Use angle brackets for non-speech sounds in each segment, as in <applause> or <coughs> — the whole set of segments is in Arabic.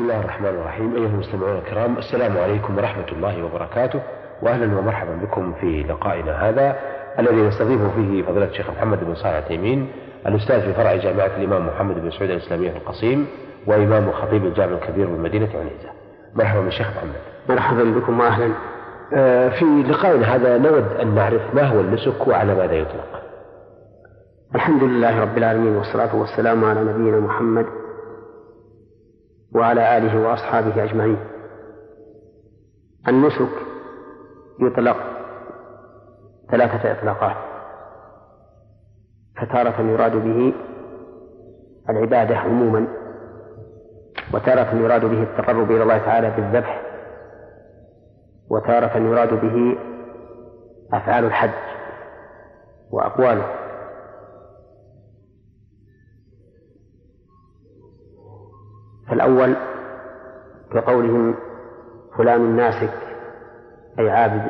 بسم الله الرحمن الرحيم. أيها المستمعون الكرام السلام عليكم ورحمة الله وبركاته. وأهلا ومرحبا بكم في لقائنا هذا الذي نستضيف فيه فضيلة الشيخ محمد بن صالح التيمين الأستاذ في فرع جامعة الإمام محمد بن سعود الإسلامية في القصيم وإمام خطيب الجامع الكبير بالمدينة عنيزة. مرحبا بالشيخ محمد. مرحبا بكم وأهلا. آه، في لقائنا هذا نود أن نعرف ما هو النسك وعلى ماذا يطلق. الحمد لله رب العالمين والصلاة والسلام على نبينا محمد وعلى آله وأصحابه أجمعين. النسك يطلق ثلاثة إطلاقات. فتارة يراد به العبادة عموما وتارة يراد به التقرب إلى الله تعالى بالذبح وتارة يراد به أفعال الحج وأقواله. فالأول كقولهم فلان ناسك أي عابد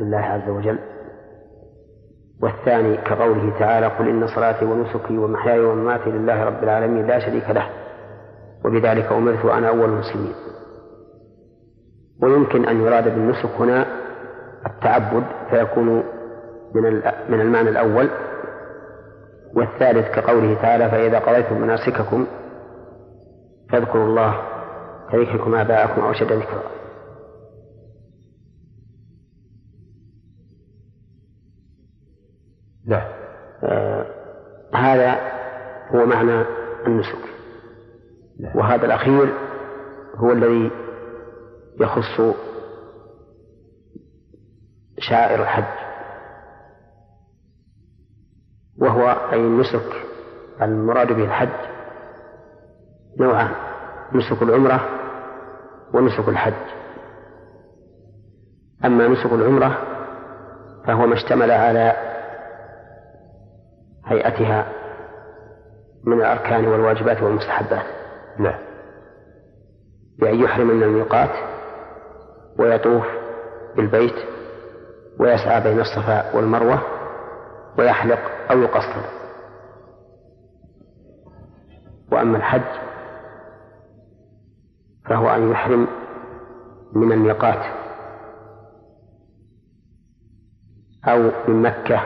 لله عز وجل. والثاني كقوله تعالى قل إن صلاتي ونسكي ومحياي ومماتي لله رب العالمين لا شريك له وبذلك أمرت وأنا أول المسلمين. ويمكن أن يراد بالنسك هنا التعبد فيكون من من المعنى الأول. والثالث كقوله تعالى فإذا قضيتم مناسككم فاذكروا الله كذكركم آباءكم أو أشد ذكرا نعم. آه هذا هو معنى النسك. نعم. وهذا الأخير هو الذي يخص شعائر الحج. وهو أي النسك المراد به الحج. نوعان نسك العمرة ونسك الحج. أما نسك العمرة فهو ما اشتمل على هيئتها من الأركان والواجبات والمستحبات. نعم. بأن يحرم من الميقات ويطوف بالبيت ويسعى بين الصفا والمروة ويحلق أو يقصر. وأما الحج فهو أن يحرم من الميقات أو من مكة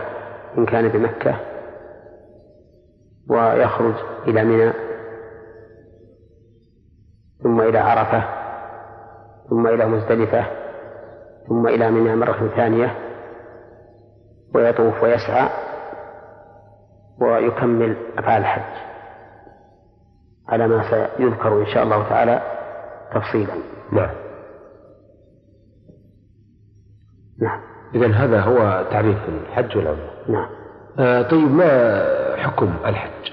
إن كان بمكة ويخرج إلى منى ثم إلى عرفة ثم إلى مزدلفة ثم إلى منى مرة ثانية ويطوف ويسعى ويكمل أفعال الحج. على ما سيذكر إن شاء الله تعالى. تفصيلا. نعم. نعم. إذا هذا هو تعريف الحج والعمرة. نعم. آه طيب ما حكم الحج؟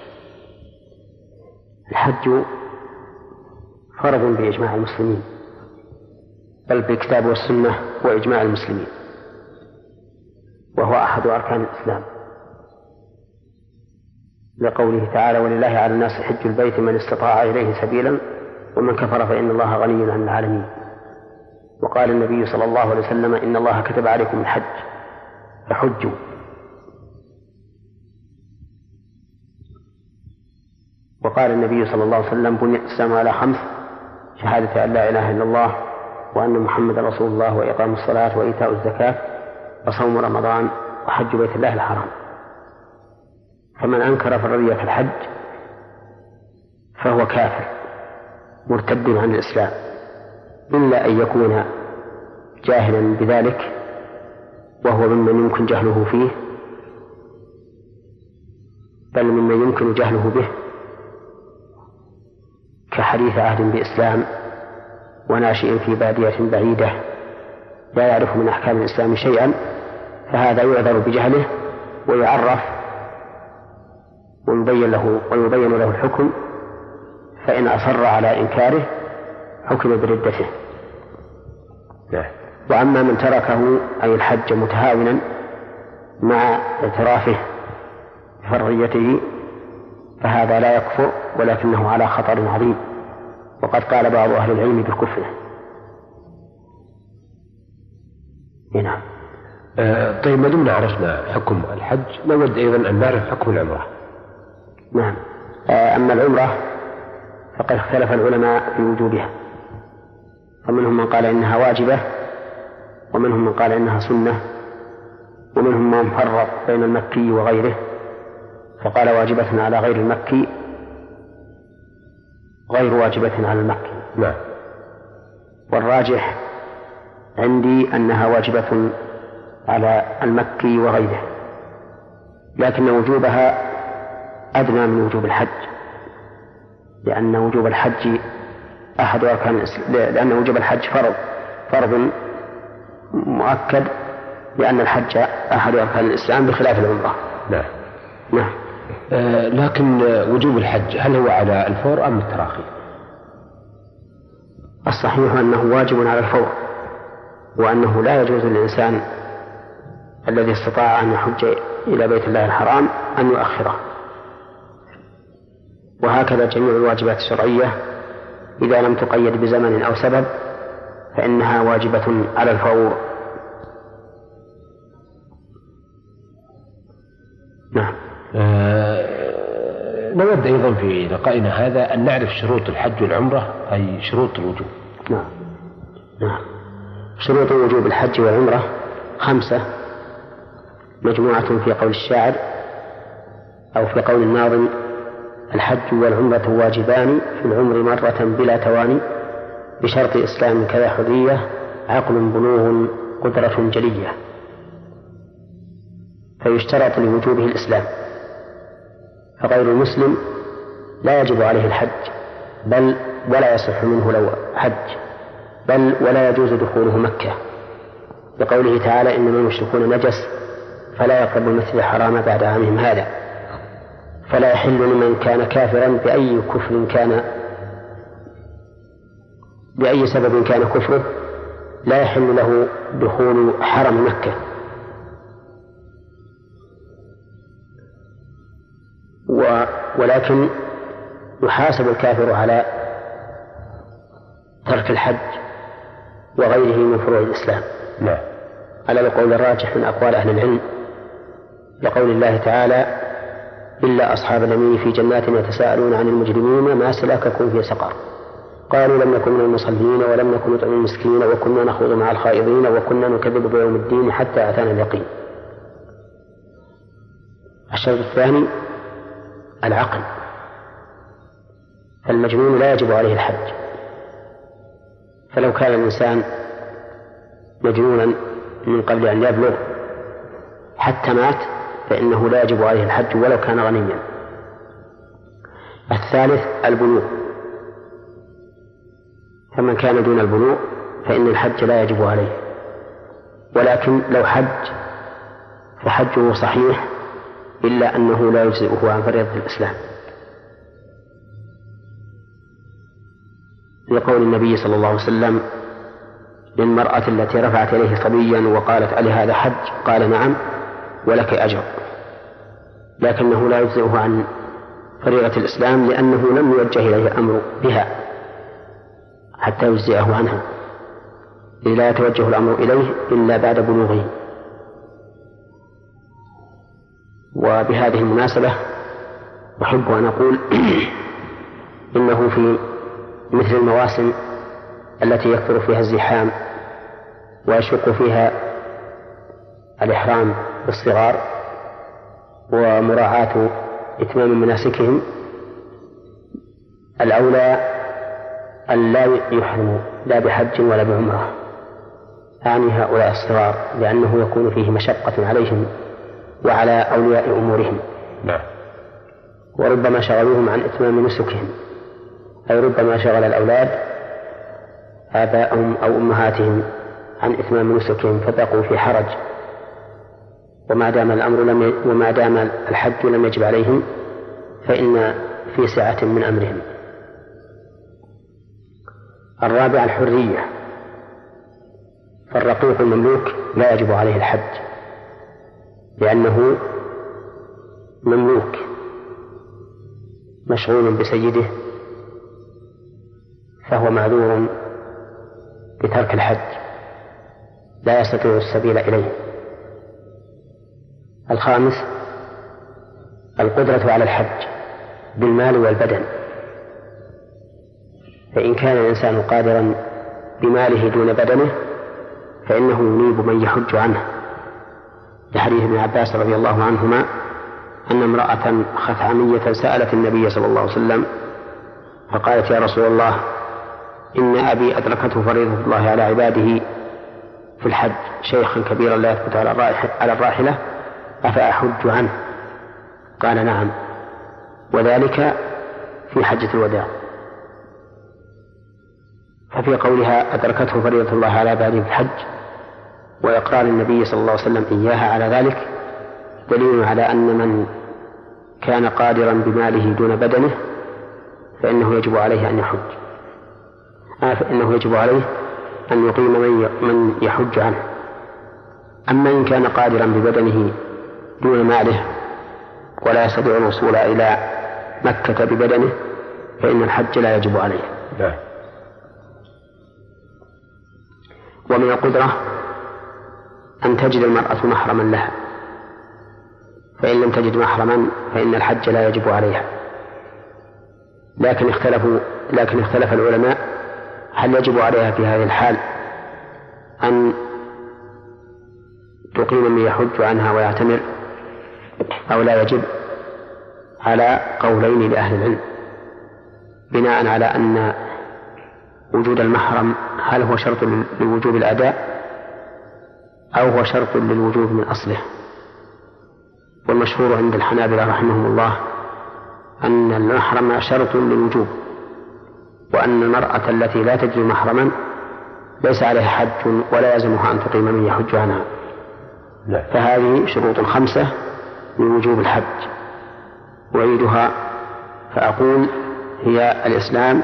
الحج فرض بإجماع المسلمين بل بالكتاب والسنة وإجماع المسلمين وهو أحد أركان الإسلام. لقوله تعالى ولله على الناس حج البيت من استطاع إليه سبيلا ومن كفر فإن الله غني عن العالمين. وقال النبي صلى الله عليه وسلم إن الله كتب عليكم الحج فحجوا. وقال النبي صلى الله عليه وسلم بني الإسلام على خمس شهادة أن لا إله إلا الله وأن محمدا رسول الله وإقام الصلاة وإيتاء الزكاة وصوم رمضان وحج بيت الله الحرام. فمن أنكر فرضية الحج فهو كافر. مرتد عن الإسلام إلا أن يكون جاهلا بذلك وهو ممن يمكن جهله فيه بل ممن يمكن جهله به كحديث عهد بإسلام وناشئ في بادية بعيدة لا يعرف من أحكام الإسلام شيئا فهذا يعذر بجهله ويعرف ويبين له ويبين له الحكم فإن أصر على إنكاره حكم بردته. نعم. وأما من تركه أي الحج متهاونا مع اعترافه بفرعيته فهذا لا يكفر ولكنه على خطر عظيم. وقد قال بعض أهل العلم بالكفر. نعم. آه طيب ما دمنا عرفنا حكم الحج؟ نود أيضا أن نعرف حكم العمرة. نعم. آه أما العمرة فقد اختلف العلماء في وجوبها. فمنهم من قال إنها واجبة ومنهم من قال إنها سنة ومنهم من فرق بين المكي وغيره فقال واجبة على غير المكي غير واجبة على المكي. نعم. والراجح عندي أنها واجبة على المكي وغيره لكن وجوبها أدنى من وجوب الحج. لأن وجوب الحج أحد أركان لأن وجوب الحج فرض فرض مؤكد لأن الحج أحد أركان الإسلام بخلاف العمرة. نعم. نعم. آه لكن وجوب الحج هل هو على الفور أم التراخي؟ الصحيح أنه واجب على الفور وأنه لا يجوز للإنسان الذي استطاع أن يحج إلى بيت الله الحرام أن يؤخره. وهكذا جميع الواجبات الشرعية إذا لم تقيد بزمن أو سبب فإنها واجبة على الفور نعم. آه نود أيضا في لقائنا هذا أن نعرف شروط الحج والعمرة أي شروط الوجوب. نعم. نعم. شروط وجوب الحج والعمرة خمسة. مجموعة في قول الشاعر أو في قول الناظم الحج والعمرة واجبان في العمر مرة بلا تواني بشرط إسلام كذا حرية عقل بلوغ قدرة جلية. فيشترط لوجوبه الإسلام. فغير المسلم لا يجب عليه الحج بل ولا يصح منه لو حج بل ولا يجوز دخوله مكة. لقوله تعالى إنما المشركون نجس فلا يقربوا المسجد الحرام بعد عامهم هذا. فلا يحل لمن كان كافرا بأي كفر كان بأي سبب كان كفره. لا يحل له دخول حرم مكة. و ولكن يحاسب الكافر على ترك الحج وغيره من فروع الإسلام. نعم. على القول الراجح من أقوال أهل العلم لقول الله تعالى إلا أصحاب اليمين في جنات يتساءلون عن المجرمين ما سلككم في سقر. قالوا لم نكن من المصلين ولم نكن نطعم المسكين وكنا نخوض مع الخائضين وكنا نكذب بيوم الدين حتى أتانا اليقين. الشرط الثاني العقل. فالمجنون لا يجب عليه الحج. فلو كان الإنسان مجنونا من قبل أن يبلغ حتى مات فإنه لا يجب عليه الحج ولو كان غنيا. الثالث البلوغ فمن كان دون البلوغ فإن الحج لا يجب عليه. ولكن لو حج فحجه صحيح إلا أنه لا يجزئه عن فريضة الإسلام. لقول النبي صلى الله عليه وسلم للمرأة التي رفعت إليه صبيا وقالت ألي هذا حج؟ قال نعم. ولك أجر. لكنه لا يجزئه عن فريضة الإسلام لأنه لم يوجه إليه أمر بها حتى يجزئه عنها. لا يتوجه الأمر إليه إلا بعد بلوغه. وبهذه المناسبة أحب أن أقول <clears throat> إنه في مثل المواسم التي يكثر فيها الزحام ويشق فيها الإحرام. بالصغار ومراعاة إتمام مناسكهم الأولى أن لا يحرموا لا بحج ولا بعمرة. أعني هؤلاء الصغار لأنه يكون فيه مشقة عليهم وعلى أولياء أمورهم. نعم. وربما شغلوهم عن إتمام نسكهم. أي ربما شغل الأولاد آباءهم أو أمهاتهم عن إتمام نسكهم فبقوا في حرج. وما دام الأمر لم. وما دام الحج لم يجب عليهم فإن في سعة من أمرهم الرابع الحرية فالرقيق المملوك لا يجب عليه الحج لأنه مملوك مشغول بسيده فهو معذور بترك الحج لا يستطيع السبيل إليه الخامس القدرة على الحج بالمال والبدن. فإن كان الإنسان قادرا بماله دون بدنه فإنه ينيب من يحج عنه. لحديث ابن عباس رضي الله عنهما أن امرأة خثعمية سألت النبي صلى الله عليه وسلم فقالت يا رسول الله إن أبي أدركته فريضة الله على عباده في الحج شيخا كبيرا لا يثبت على الراحلة. أفأحج عنه؟ قال نعم. وذلك في حجة الوداع. ففي قولها أدركته فريضة الله على عباده في الحج وإقرار النبي صلى الله عليه وسلم إياها على ذلك دليل على أن من كان قادرا بماله دون بدنه فإنه يجب عليه أن يحج. آه فإنه يجب عليه أن يقيم من يحج عنه. أما إن كان قادرا ببدنه دون ماله ولا يستطيع الوصول إلى مكة ببدنه فإن الحج لا يجب عليه. لا. ومن القدرة أن تجد المرأة محرما لها. فإن لم تجد محرما فإن الحج لا يجب عليها. لكن اختلفوا لكن اختلف العلماء هل يجب عليها في هذه الحال أن تقيم من يحج عنها ويعتمر؟ أو لا يجب على قولين لأهل العلم بناء على أن وجود المحرم هل هو شرط لوجوب الأداء أو هو شرط للوجوب من أصله والمشهور عند الحنابلة رحمهم الله أن المحرم شرط للوجوب وأن المرأة التي لا تجد محرما ليس عليها حج ولا يلزمها أن تقيم من يحج عنها. فهذه شروط خمسة لوجوب الحج. أعيدها فأقول هي الإسلام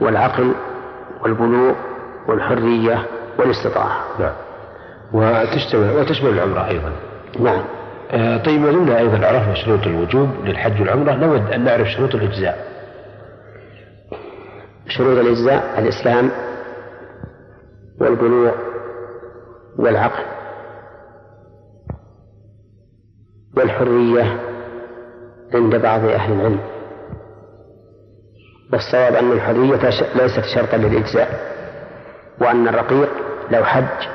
والعقل والبلوغ والحرية والاستطاعة. نعم. وتشتمل وتشمل العمرة أيضا. نعم. آه طيب ما دمنا أيضا عرفنا شروط الوجوب للحج والعمرة. نود أن نعرف شروط الإجزاء. شروط الإجزاء الإسلام والبلوغ والعقل والحرية عند بعض أهل العلم. والصواب أن الحرية ليست شرطا للإجزاء وأن الرقيق لو حج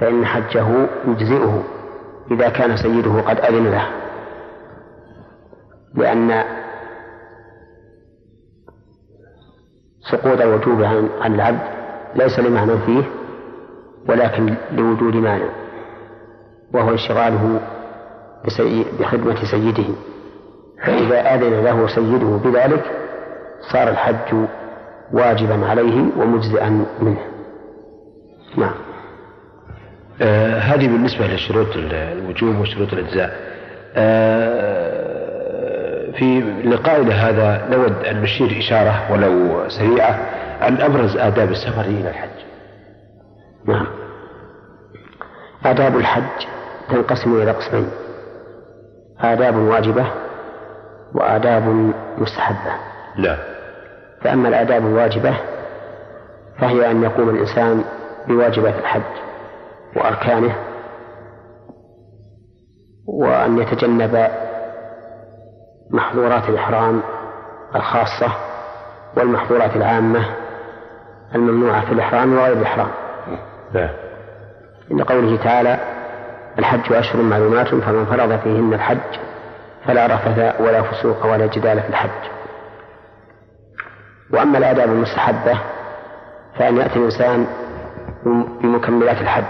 فإن حجه يجزئه إذا كان سيده قد أذن له. لأن سقوط الوجوب عن العبد ليس لمعنى فيه ولكن لوجود مانع وهو انشغاله بخدمة سيده. فإذا أذن له سيده بذلك صار الحج واجبا عليه ومجزئا منه. نعم. آه هذه بالنسبة لشروط الوجوب وشروط الإجزاء. آه في لقائنا هذا نود أن نشير إشارة ولو سريعة عن أبرز آداب السفر إلى الحج. نعم. آداب الحج تنقسم إلى قسمين. آداب واجبة وآداب مستحبة لا فأما الآداب الواجبة فهي أن يقوم الإنسان بواجبات الحج وأركانه وأن يتجنب محظورات الإحرام الخاصة والمحظورات العامة الممنوعة في الإحرام وغير الإحرام. لا. إن قوله تعالى: الحج أشهر معلومات فمن فرض فيهن الحج فلا رفث ولا فسوق ولا جدال في الحج. وأما الآداب المستحبة فأن يأتي الإنسان بمكملات الحج.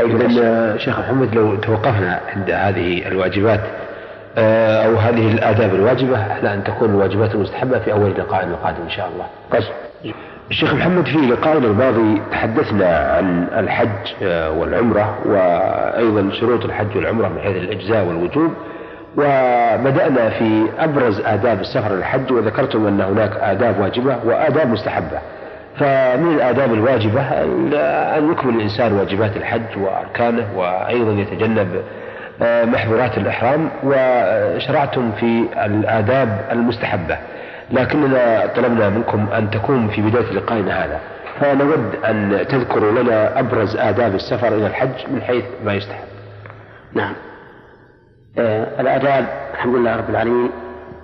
أي شيخ محمد لو توقفنا عند هذه الواجبات آه، أو هذه الآداب الواجبة على أن تكون الواجبات المستحبة في أول لقاء القادم إن شاء الله طيب الشيخ محمد في لقائنا الماضي تحدثنا عن الحج آه، والعمرة وأيضا شروط الحج والعمرة من حيث الإجزاء والوجوب. وبدأنا في أبرز آداب السفر للحج وذكرتم أن هناك آداب واجبة وآداب مستحبة. فمن الآداب الواجبة أن يكمل الإنسان واجبات الحج وأركانه وأيضا يتجنب آه، محظورات الإحرام. وشرعتم في الآداب المستحبة. لكننا طلبنا منكم أن تكون في بداية لقائنا هذا. فنود أن تذكروا لنا أبرز آداب السفر إلى الحج من حيث ما يستحب نعم. آه الآداب الحمد لله رب العالمين.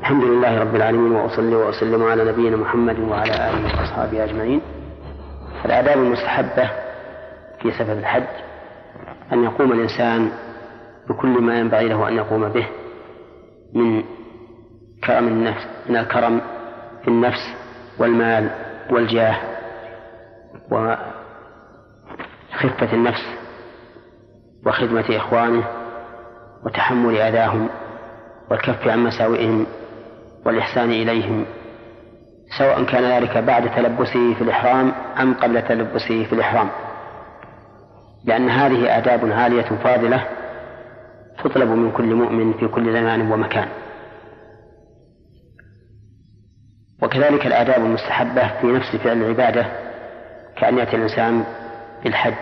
الحمد لله رب العالمين وأصلي وأسلم على نبينا محمد وعلى آله وأصحابه أجمعين. الآداب المستحبة في سبب الحج أن يقوم الإنسان بكل ما ينبغي له أن يقوم به من كرم النفس من الكرم في النفس والمال والجاه وخفة النفس وخدمة إخوانه وتحمل أذاهم والكف عن مساوئهم والإحسان إليهم سواء كان ذلك بعد تلبسه في الإحرام أم قبل تلبسه في الإحرام. لأن هذه آداب عالية فاضلة تطلب من كل مؤمن في كل زمان ومكان. وكذلك الآداب المستحبة في نفس فعل العبادة كأن يأتي الإنسان بالحج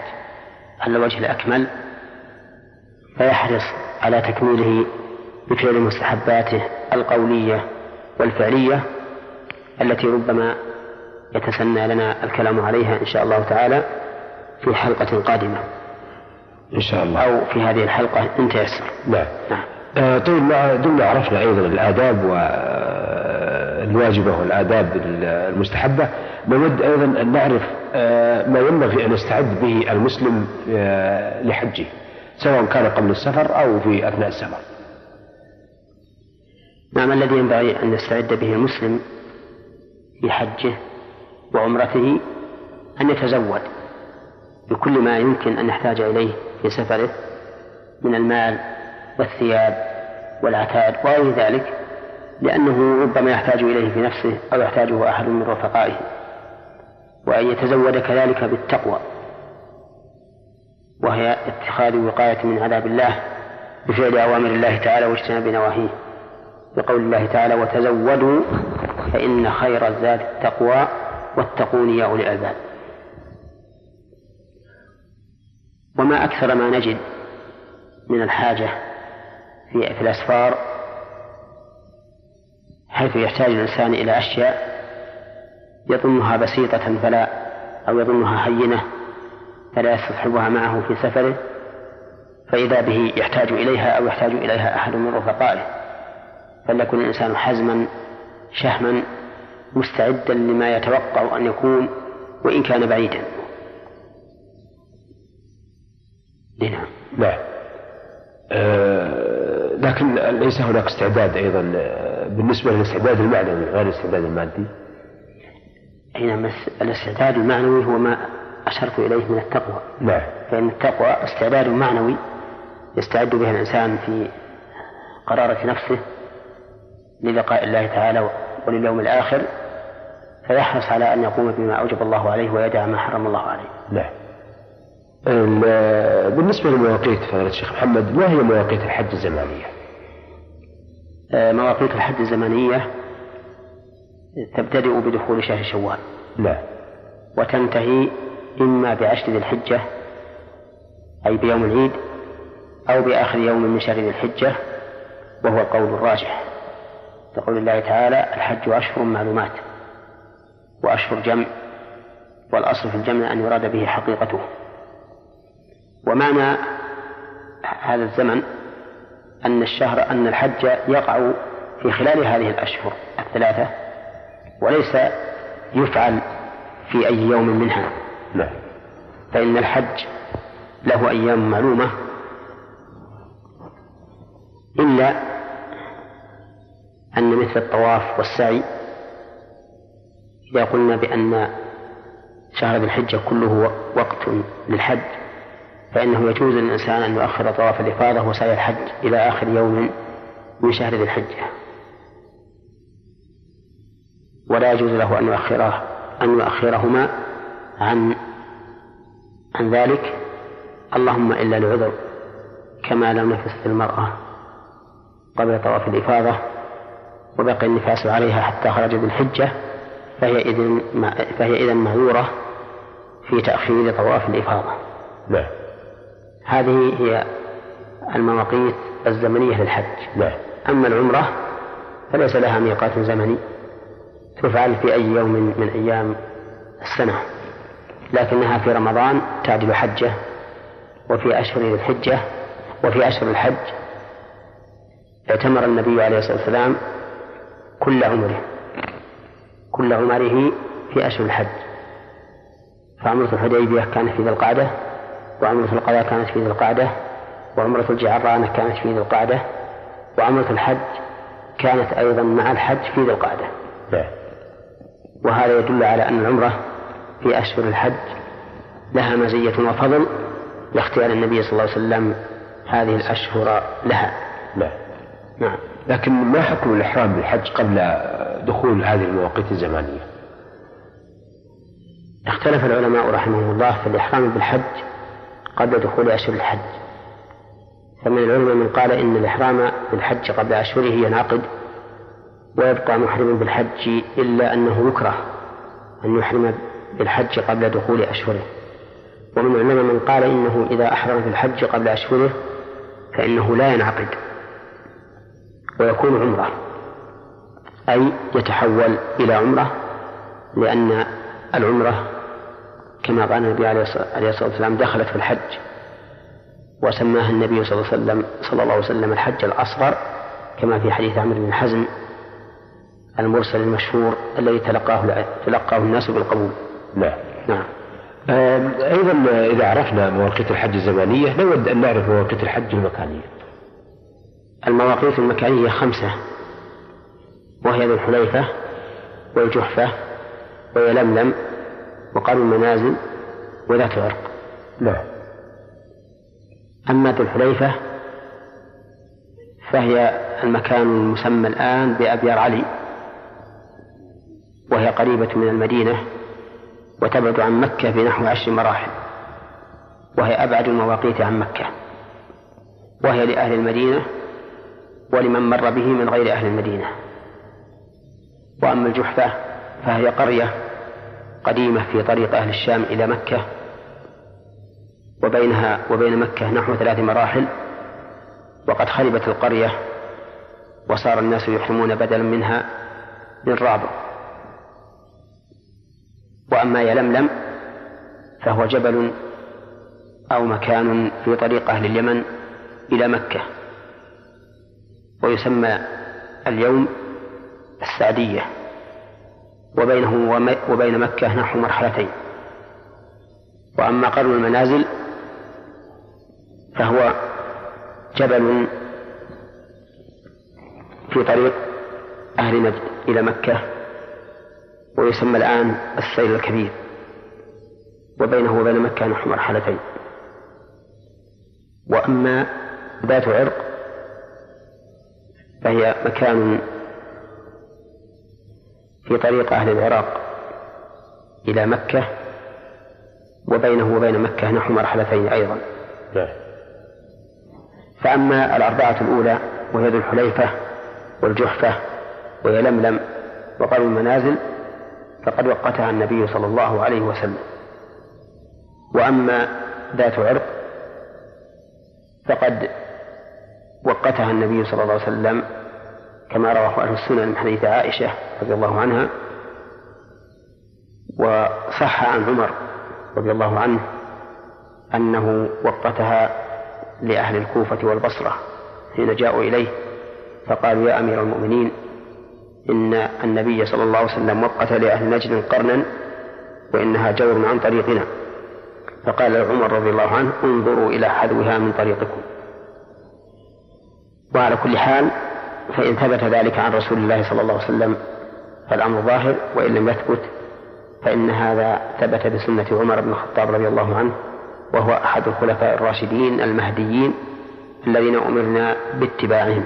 على الوجه الأكمل فيحرص على تكميله بفعل مستحباته القولية والفعلية التي ربما يتسنى لنا الكلام عليها إن شاء الله تعالى في حلقة قادمة. إن شاء الله. أو في هذه الحلقة إن تيسر نعم. نعم. آه طيب دمنا عرفنا أيضا الآداب والواجبة والآداب المستحبة. نود أيضا أن نعرف آه ما ينبغي أن يستعد به المسلم آه لحجه سواء كان قبل السفر أو في أثناء السفر. نعم الذي ينبغي أن يستعد به المسلم في حجه وعمرته أن يتزود بكل ما يمكن أن يحتاج إليه في سفره من المال والثياب والعتاد وغير ذلك. لأنه ربما يحتاج إليه في نفسه أو يحتاجه أحد من رفقائه وأن يتزود كذلك بالتقوى وهي اتخاذ وقاية من عذاب الله بفعل أوامر الله تعالى واجتناب نواهيه. بقول الله تعالى وتزودوا فإن خير الزاد التقوى واتقون يا أولي الألباب. وما أكثر ما نجد من الحاجة في, الأسفار حيث يحتاج الإنسان إلى أشياء يظنها بسيطة فلا أو يظنها هينة فلا يستصحبها معه في سفره فإذا به يحتاج إليها أو يحتاج إليها أحد من رفقائه. فليكن الإنسان حزما شهما مستعدا لما يتوقع أن يكون وإن كان بعيدا. نعم. نعم. آه لكن ليس هناك استعداد أيضا بالنسبة للاستعداد المعنوي غير الاستعداد المادي. نعم الاستعداد المعنوي هو ما أشرت إليه من التقوى. نعم فإن التقوى استعداد معنوي يستعد به الإنسان في قرارة نفسه للقاء الله تعالى ولليوم الآخر فيحرص على أن يقوم بما أوجب الله عليه ويدع ما حرم الله عليه. نعم بالنسبة لمواقيت فضيلة الشيخ محمد ما هي مواقيت الحج الزمانية؟ آه، مواقيت الحج الزمنية تبتدئ بدخول شهر شوال. نعم. وتنتهي إما بعشر ذي الحجة أي بيوم العيد أو بآخر يوم من شهر ذي الحجة وهو القول الراجح. كقول الله تعالى الحج أشهر معلومات وأشهر جمع والأصل في الجمع أن يراد به حقيقته. ومعنى هذا الزمن أن الشهر أن الحج يقع في خلال هذه الأشهر الثلاثة وليس يفعل في أي يوم منها. لا فإن الحج له أيام معلومة إلا أن مثل الطواف والسعي إذا قلنا بأن شهر ذي الحجة كله وقت للحج فإنه يجوز للإنسان أن يؤخر طواف الإفاضة وسعي الحج إلى آخر يوم من شهر ذي الحجة ولا يجوز له أن يؤخره أن يؤخرهما عن عن ذلك اللهم إلا لعذر كما لم نفست المرأة قبل طواف الإفاضة وبقي النفاس عليها حتى خرج بالحجة فهي إذن فهي إذا معذورة في تأخير طواف الإفاضة. نعم. هذه هي المواقيت الزمنية للحج. نعم. أما العمرة فليس لها ميقات زمني تفعل في أي يوم من أيام السنة لكنها في رمضان تعدل حجة وفي أشهر الحجة وفي أشهر الحج اعتمر النبي عليه الصلاة والسلام كل عمره كل عمره في أشهر الحج فعمرة الحديبية كانت في ذي القعدة وعمرة القضاء كانت في ذي القعدة وعمرة الجعرانة كانت في ذي القعدة وعمرة الحج كانت أيضا مع الحج في ذي القعدة. نعم. وهذا يدل على أن العمرة في أشهر الحج لها مزية وفضل لاختيار النبي صلى الله عليه وسلم هذه الأشهر لها. نعم نعم. لكن ما حكم الإحرام بالحج قبل دخول هذه المواقيت الزمانية اختلف العلماء رحمهم الله في الإحرام بالحج قبل دخول أشهر الحج. فمن العلماء من قال إن الإحرام بالحج قبل أشهره ينعقد ويبقى محرما بالحج إلا أنه يكره أن يحرم بالحج قبل دخول أشهره ومن العلماء من قال إنه إذا أحرم بالحج قبل أشهره فإنه لا ينعقد ويكون عمرة أي يتحول إلى عمرة لأن العمرة كما قال النبي عليه الصلاة والسلام دخلت في الحج وسماها النبي صلى الله عليه وسلم صلى الله عليه وسلم الحج الأصغر كما في حديث عمرو بن حزم المرسل المشهور الذي تلقاه تلقاه الناس بالقبول. نعم. نعم. أيضا إذا عرفنا مواقيت الحج الزمانية نود أن نعرف مواقيت الحج المكانية. المواقيت المكانية خمسة وهي ذو الحليفة والجحفة ويلملم وقال المنازل وذات عرق. نعم. أما ذو الحليفة فهي المكان المسمى الآن بأبيار علي وهي قريبة من المدينة وتبعد عن مكة بنحو عشر مراحل وهي أبعد المواقيت عن مكة وهي لأهل المدينة ولمن مر به من غير أهل المدينة وأما الجحفة فهي قرية قديمة في طريق أهل الشام إلى مكة وبينها وبين مكة نحو ثلاث مراحل وقد خربت القرية وصار الناس يحرمون بدلا منها من رابع. وأما يلملم فهو جبل أو مكان في طريق أهل اليمن إلى مكة ويسمى اليوم السعدية. وبينه وبين مكة نحو مرحلتين. وأما قرن المنازل فهو جبل في طريق أهل نجد إلى مكة ويسمى الآن السيل الكبير. وبينه وبين مكة نحو مرحلتين. وأما ذات عرق فهي مكان في طريق أهل العراق إلى مكة وبينه وبين مكة نحو مرحلتين أيضا. فأما الأربعة الأولى وهي ذو الحليفة والجحفة ويلملم وقرن المنازل فقد وقتها النبي صلى الله عليه وسلم وأما ذات عرق فقد وقتها النبي صلى الله عليه وسلم كما رواه أهل السنن من حديث عائشة رضي الله عنها وصح عن عمر رضي الله عنه أنه وقتها لأهل الكوفة والبصرة حين جاءوا إليه فقالوا يا أمير المؤمنين إن النبي صلى الله عليه وسلم وقت لأهل نجد قرنا وإنها جور عن طريقنا. فقال عمر رضي الله عنه انظروا إلى حذوها من طريقكم. وعلى كل حال فإن ثبت ذلك عن رسول الله صلى الله عليه وسلم فالأمر ظاهر وإن لم يثبت فإن هذا ثبت بسنة عمر بن الخطاب رضي الله عنه وهو أحد الخلفاء الراشدين المهديين الذين أمرنا باتباعهم.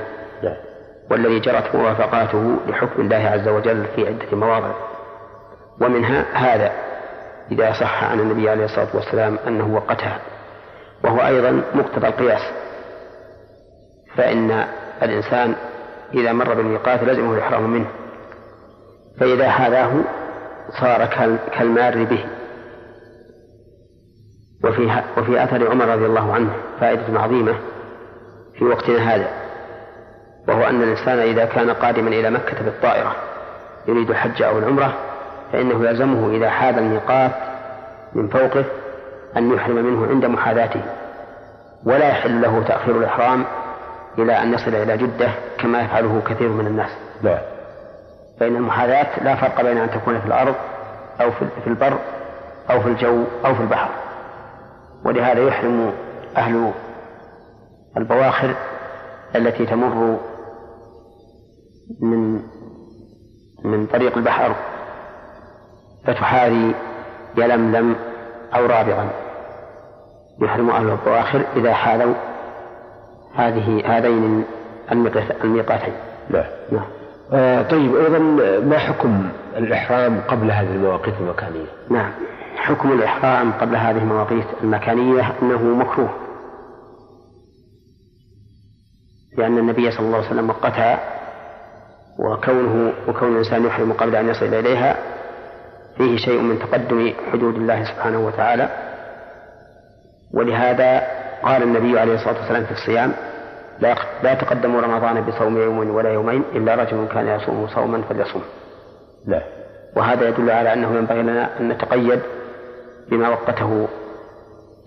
والذي جرت موافقاته لحكم الله عز وجل في عدة مواضع ومنها هذا إذا صح عن النبي عليه الصلاة والسلام أنه وقتها وهو أيضا مقتضى القياس فإن الإنسان إذا مر بالميقات لزمه الإحرام منه. فإذا هذاه صار كالمار به. وفي وفي أثر عمر رضي الله عنه فائدة عظيمة في وقتنا هذا وهو أن الإنسان إذا كان قادما إلى مكة بالطائرة يريد الحج أو العمرة فإنه يلزمه إذا حاد الميقات من فوقه أن يحرم منه عند محاذاته ولا يحل له تأخير الإحرام إلى أن يصل إلى جدة كما يفعله كثير من الناس. لا. فإن المحاذاة لا فرق بين أن تكون في الأرض أو في البر أو في الجو أو في البحر. ولهذا يحرم أهل البواخر التي تمر من من طريق البحر فتحاذي يلملم أو رابغا. يحرم أهل البواخر إذا حاذوا هذه هذين الميقاتين. نعم نعم. آه طيب أيضا ما حكم الإحرام قبل هذه المواقيت المكانية؟ نعم. حكم الإحرام قبل هذه المواقيت المكانية أنه مكروه. لأن النبي صلى الله عليه وسلم وقتها وكونه وكون الإنسان يحرم قبل أن يصل إليها فيه شيء من تقدم حدود الله سبحانه وتعالى. ولهذا قال النبي عليه الصلاة والسلام في الصيام لا لا تقدموا رمضان بصوم يوم ولا يومين إلا رجل كان يصوم صوما فليصوم. لا. وهذا يدل على أنه ينبغي لنا أن نتقيد بما وقته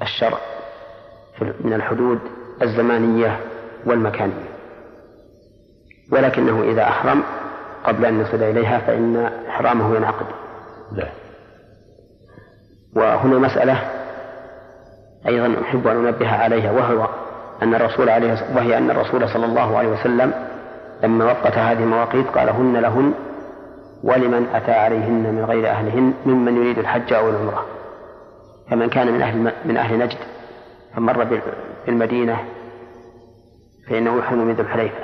الشرع من الحدود الزمانية والمكانية. ولكنه إذا أحرم قبل أن يصل إليها فإن إحرامه ينعقد. لا. وهنا مسألة أيضا أحب أن أنبه عليها وهو أن الرسول عليه وهي أن الرسول صلى الله عليه وسلم لما وقت هذه المواقيت قال هن لهن ولمن أتى عليهن من غير أهلهن ممن يريد الحج أو العمرة. فمن كان من أهل من أهل نجد فمر بالمدينة فإنه يحرم من ذي الحليفة.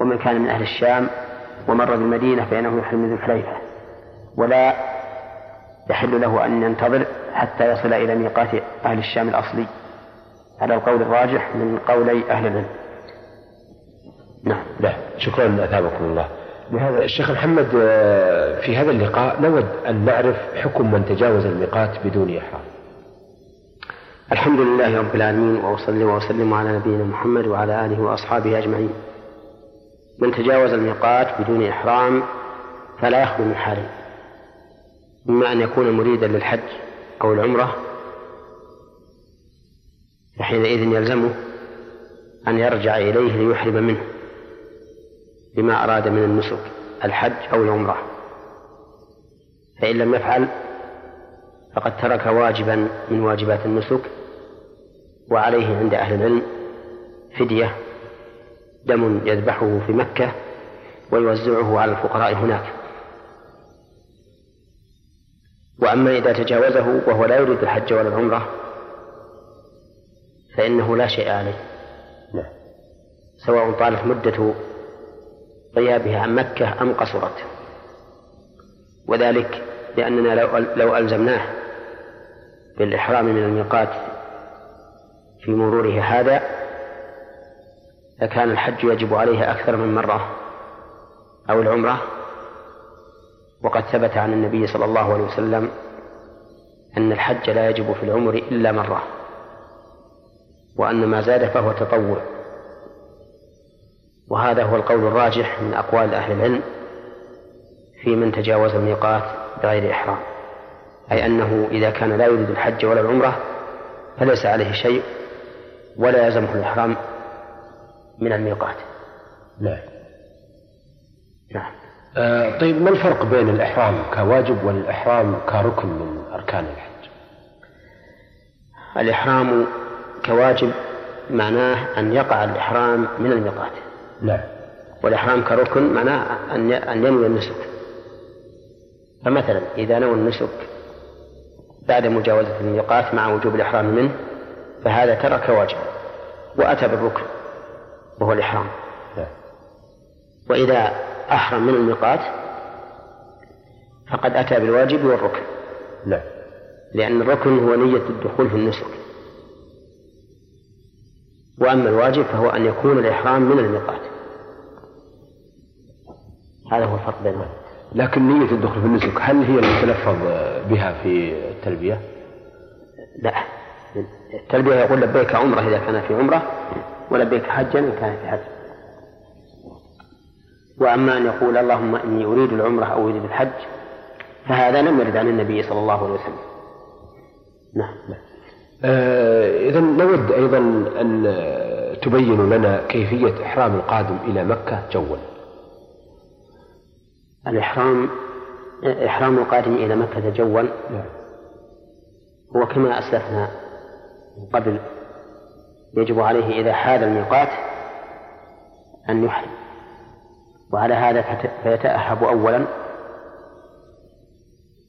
ومن كان من أهل الشام ومر بالمدينة فإنه يحرم من ذي الحليفة. ولا يحل له أن ينتظر حتى يصل إلى ميقات أهل الشام الأصلي. على القول الراجح من قولي أهل العلم. نعم. لا شكرا أثابكم الله. بهذا. الشيخ محمد آه، في هذا اللقاء نود أن نعرف حكم من تجاوز الميقات بدون إحرام الحمد لله رب العالمين وأصلي وأسلم على نبينا محمد وعلى آله وأصحابه أجمعين. من تجاوز الميقات بدون إحرام فلا يخلو من إما أن يكون مريدا للحج أو العمرة فحينئذ يلزمه أن يرجع إليه ليحرم منه بما أراد من النسك الحج أو العمرة. فإن لم يفعل فقد ترك واجبا من واجبات النسك وعليه عند أهل العلم فدية دم يذبحه في مكة ويوزعه على الفقراء هناك. وأما إذا تجاوزه وهو لا يريد الحج ولا العمرة فإنه لا شيء عليه. لا. سواء طالت مدة غيابها عن مكة أم قصرت. وذلك لأننا لو لو ألزمناه بالإحرام من الميقات في مروره هذا لكان الحج يجب عليه أكثر من مرة أو العمرة. وقد ثبت عن النبي صلى الله عليه وسلم أن الحج لا يجب في العمر إلا مرة وأن ما زاد فهو تطوع. وهذا هو القول الراجح من أقوال أهل العلم في من تجاوز الميقات بغير إحرام أي أنه إذا كان لا يريد الحج ولا العمرة فليس عليه شيء ولا يلزمه الإحرام من الميقات. نعم. نعم. آه طيب ما الفرق بين الإحرام كواجب والإحرام كركن من أركان الحج؟ الإحرام كواجب معناه أن يقع الإحرام من الميقات. نعم. والإحرام كركن معناه أن أن ينوي النسك. فمثلا إذا نوى النسك بعد مجاوزة الميقات مع وجوب الإحرام منه فهذا ترك واجبا وأتى بالركن وهو الإحرام. نعم. وإذا أحرم من الميقات فقد أتى بالواجب والركن. نعم. لأن الركن هو نية الدخول في النسك. وأما الواجب فهو أن يكون الإحرام من الميقات هذا هو الفرق بينهما. لكن نية الدخول في النسك هل هي المتلفظ بها في التلبية؟ لا. التلبية يقول لبيك عمرة إذا كان في عمرة ولبيك حجا إن كان في حج. وأما أن يقول اللهم إني أريد العمرة أو أريد الحج فهذا لم يرد عن النبي صلى الله عليه وسلم. نعم, نعم. آه إذا نود أيضا أن تبين لنا كيفية إحرام القادم إلى مكة جوا. الإحرام إحرام القادم إلى مكة جوا نعم. هو كما أسلفنا قبل يجب عليه إذا حال الميقات أن يحرم. وعلى هذا فيتأهب أولا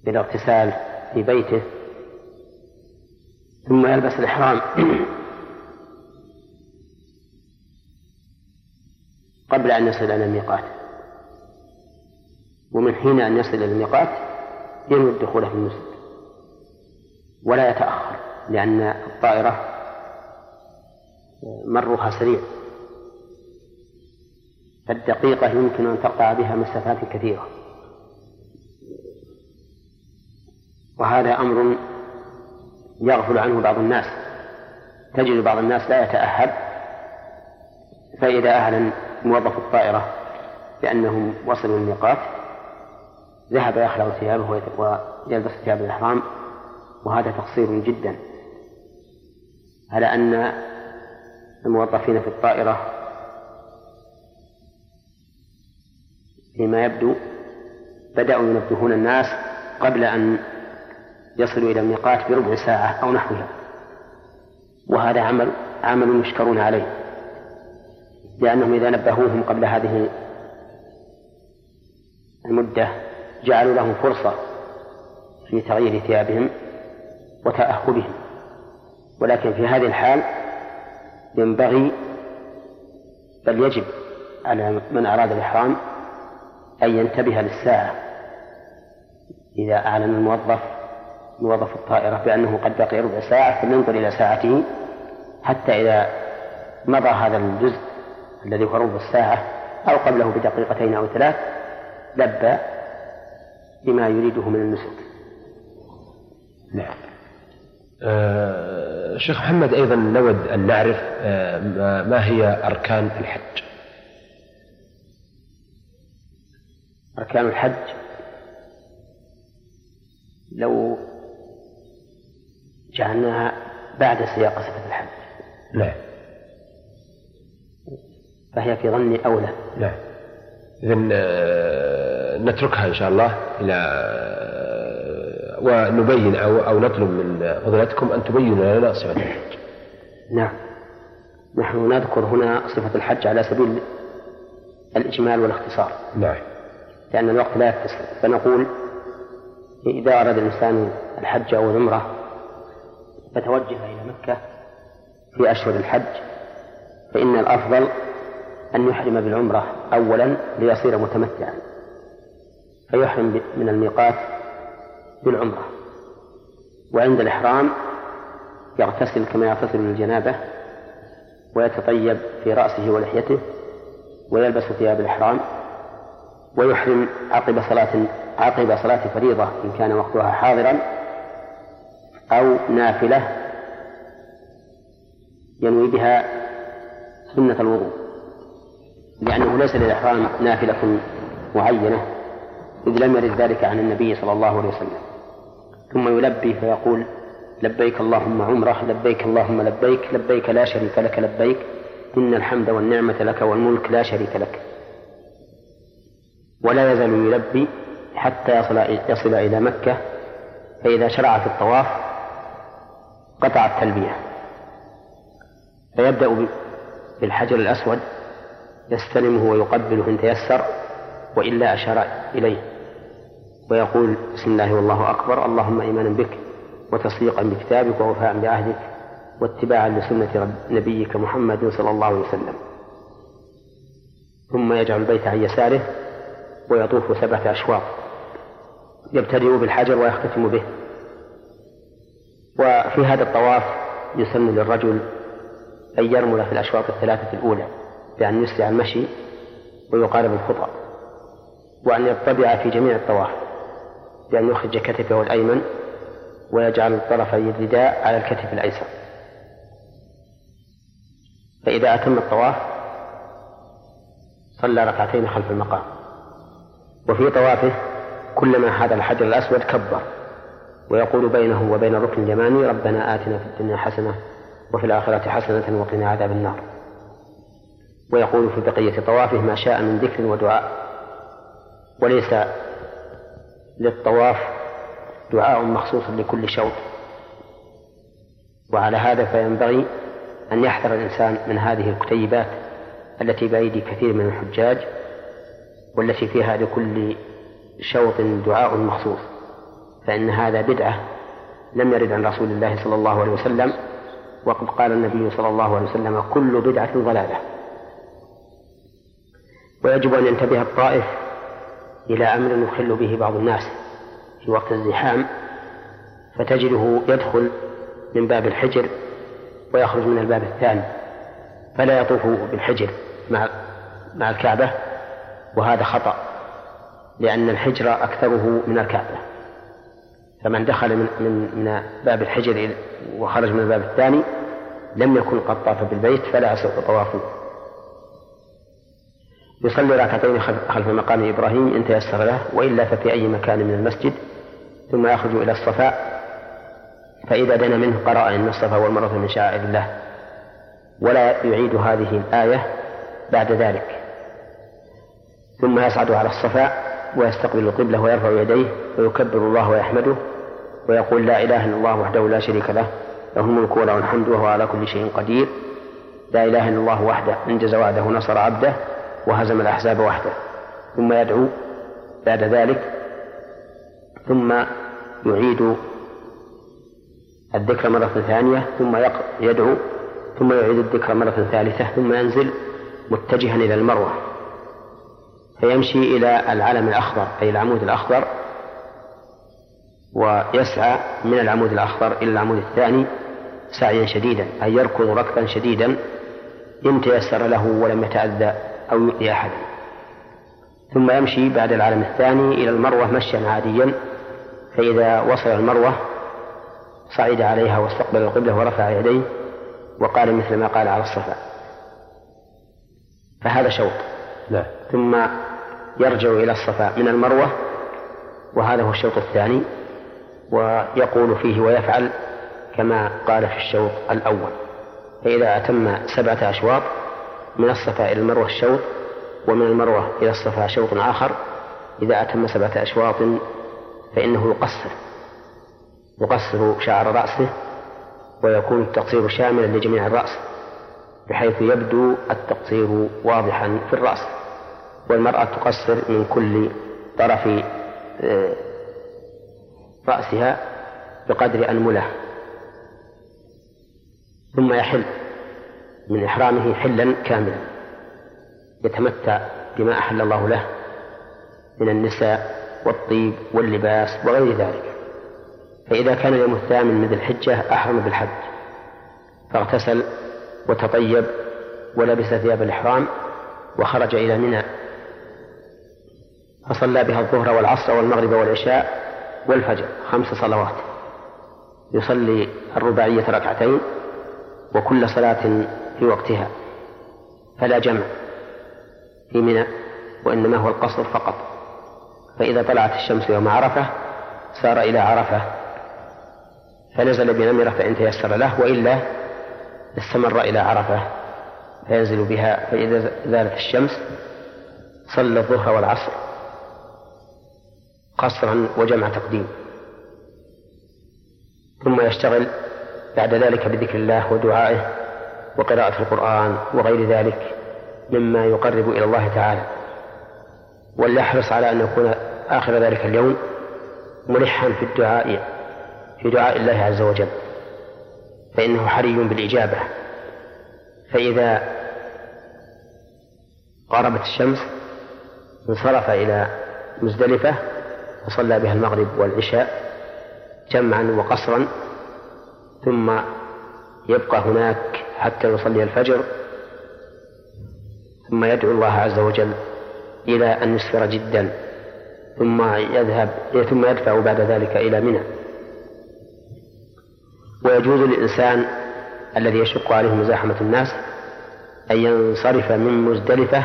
بالاغتسال في بيته ثم يلبس الإحرام. <coughs> قبل أن يصل إلى الميقات. ومن حين أن يصل إلى الميقات ينوي الدخول في المسجد. ولا يتأخر لأن الطائرة مرها سريع. فالدقيقة يمكن أن تقطع بها مسافات كثيرة. وهذا أمر يغفل عنه بعض الناس. تجد بعض الناس لا يتأهب فإذا أعلن موظف الطائرة بأنهم وصلوا الميقات ذهب يخلع ثيابه ويلبس ثياب الإحرام وهذا تقصير جدا. على أن الموظفين في الطائرة فيما يبدو بدأوا ينبهون الناس قبل أن يصلوا إلى الميقات بربع ساعة أو نحوها. وهذا عمل عمل يشكرون عليه. لأنهم إذا نبهوهم قبل هذه المدة جعلوا لهم فرصة في تغيير ثيابهم وتأهبهم. ولكن في هذه الحال ينبغي بل يجب على من أراد الإحرام أن ينتبه للساعة. إذا أعلن الموظف موظف الطائرة بأنه قد بقي ربع ساعة فلينظر إلى ساعته حتى إذا مضى هذا الجزء الذي هو ربع الساعة أو قبله بدقيقتين أو ثلاث لبى بما يريده من النسك. نعم. آه شيخ محمد أيضا نود أن نعرف آه ما هي أركان الحج. أركان الحج لو جعلناها بعد سياق صفة الحج نعم فهي في ظني أولى نعم إذا نتركها إن شاء الله إلى ونبين أو أو نطلب من فضيلتكم أن تبينوا لنا صفة الحج. نعم. نحن نذكر هنا صفة الحج على سبيل الإجمال والاختصار. نعم. لأن الوقت لا يتسع فنقول إذا أراد الإنسان الحج أو العمرة فتوجه إلى مكة في أشهر الحج. فإن الأفضل أن يحرم بالعمرة أولا ليصير متمتعا. فيحرم من الميقات بالعمرة. وعند الإحرام يغتسل كما يغتسل للجنابة ويتطيب في رأسه ولحيته ويلبس ثياب الإحرام. ويحرم عقب صلاة عقب صلاة فريضة إن كان وقتها حاضرا أو نافلة ينوي بها سنة الوضوء. لأنه ليس للإحرام نافلة معينة إذ لم يرد ذلك عن النبي صلى الله عليه وسلم. ثم يلبي فيقول لبيك اللهم عمرة لبيك اللهم لبيك لبيك لا شريك لك لبيك إن الحمد والنعمة لك والملك لا شريك لك. ولا يزال يلبي حتى يصل يصل إلى مكة فإذا شرع في الطواف قطع التلبية. فيبدأ بالحجر الأسود يستلمه ويقبله إن تيسر وإلا أشار إليه. ويقول بسم الله والله أكبر اللهم إيمانا بك وتصديقا بكتابك ووفاء بعهدك واتباعا لسنة نبيك محمد صلى الله عليه وسلم. ثم يجعل البيت عن يساره ويطوف سبعة أشواط. يبتدئ بالحجر ويختتم به. وفي هذا الطواف يسن للرجل أن يرمل في الأشواط الثلاثة الأولى بأن يسرع المشي ويقارب الخطى وأن يطبع في جميع الطواف بأن يخرج كتفه الأيمن ويجعل طرفي الرداء على الكتف الأيسر. فإذا أتم الطواف صلى ركعتين خلف المقام. وفي طوافه كلما حاد الحجر الأسود كبر ويقول بينه وبين الركن اليماني ربنا آتنا في الدنيا حسنة وفي الآخرة حسنة وقنا عذاب النار. ويقول في بقية طوافه ما شاء من ذكر ودعاء وليس للطواف دعاء مخصوص لكل شوط. وعلى هذا فينبغي أن يحذر الإنسان من هذه الكتيبات التي بأيدي كثير من الحجاج والتي فيها لكل شوط دعاء مخصوص فإن هذا بدعة لم يرد عن رسول الله صلى الله عليه وسلم وقد قال النبي صلى الله عليه وسلم كل بدعة ضلالة. ويجب أن ينتبه الطائف إلى أمر يخل به بعض الناس في وقت الزحام فتجده يدخل من باب الحجر ويخرج من الباب الثاني فلا يطوف بالحجر مع مع الكعبة. وهذا خطأ لأن الحجر أكثره من الكعبة. فمن دخل من من من باب الحجر وخرج من الباب الثاني لم يكن قد طاف بالبيت فلا يصح طوافه. يصلي ركعتين خلف مقام إبراهيم إن تيسر له وإلا ففي أي مكان من المسجد ثم يخرج إلى الصفاء. فإذا دنا منه قرأ إن الصفا والمروة من شعائر الله. ولا يعيد هذه الآية بعد ذلك. ثم يصعد على الصفا ويستقبل القبلة ويرفع يديه ويكبر الله ويحمده ويقول لا إله إلا الله وحده لا شريك له له الملك وله الحمد وهو على كل شيء قدير. لا إله إلا الله وحده أنجز وعده نصر عبده وهزم الأحزاب وحده. ثم يدعو بعد ذلك ثم يعيد الذكر مرة ثانية ثم يدعو ثم يعيد الذكر مرة ثالثة ثم ينزل متجها إلى المروة. فيمشي إلى العلم الأخضر أي العمود الأخضر ويسعى من العمود الأخضر إلى العمود الثاني سعيا شديدا أي يركض ركضا شديدا إن تيسر له ولم يتأذى أو يؤذي أحدا. ثم يمشي بعد العلم الثاني إلى المروة مشيا عاديا فإذا وصل المروة صعد عليها واستقبل القبلة ورفع يديه وقال مثل ما قال على الصفا. فهذا شوط لا. ثم يرجع إلى الصفا من المروة وهذا هو الشوط الثاني ويقول فيه ويفعل كما قال في الشوط الأول. فإذا أتم سبعة أشواط من الصفا إلى المروة الشوط ومن المروة إلى الصفا شوط آخر إذا أتم سبعة أشواط فإنه يقصر. يقصر شعر رأسه ويكون التقصير شاملا لجميع الرأس بحيث يبدو التقصير واضحا في الرأس. والمرأة تقصر من كل طرف آه، رأسها بقدر أنملة ثم يحل من إحرامه حلا كاملا. يتمتع بما أحل الله له من النساء والطيب واللباس وغير ذلك. فإذا كان اليوم الثامن من ذي الحجة أحرم بالحج. فاغتسل وتطيب ولبس ثياب الإحرام وخرج إلى منى. فصلى بها الظهر والعصر والمغرب والعشاء والفجر خمس صلوات. يصلي الرباعية ركعتين وكل صلاة في وقتها. فلا جمع في منى وإنما هو القصر فقط. فإذا طلعت الشمس يوم عرفة سار إلى عرفة فنزل بنمرة فإن تيسر له وإلا استمر إلى عرفة فينزل بها فإذا زالت الشمس صلى الظهر والعصر. قصرا وجمع تقديم. ثم يشتغل بعد ذلك بذكر الله ودعائه وقراءة القرآن وغير ذلك مما يقرب إلى الله تعالى. وليحرص على أن يكون آخر ذلك اليوم ملحا في الدعاء في دعاء الله عز وجل. فإنه حري بالإجابة. فإذا غربت الشمس انصرف إلى مزدلفة وصلى بها المغرب والعشاء جمعا وقصرا ثم يبقى هناك حتى يصلي الفجر ثم يدعو الله عز وجل إلى أن يسفر جدا ثم يذهب ثم يدفع بعد ذلك إلى منى. ويجوز للإنسان الذي يشق عليه مزاحمة الناس أن ينصرف من مزدلفة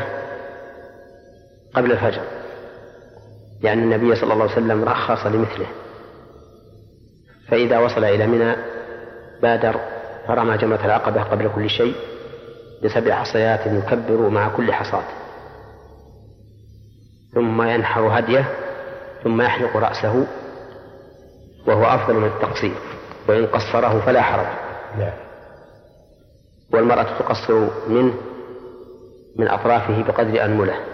قبل الفجر. لأن النبي صلى الله عليه وسلم رخص لمثله. فإذا وصل إلى منى بادر فرمى جمرة العقبة قبل كل شيء بسبع حصيات يكبر مع كل حصاة ثم ينحر هديه ثم يحلق رأسه وهو أفضل من التقصير. وإن قصره فلا حرج. نعم والمرأة تقصر منه من أطرافه بقدر أنمله.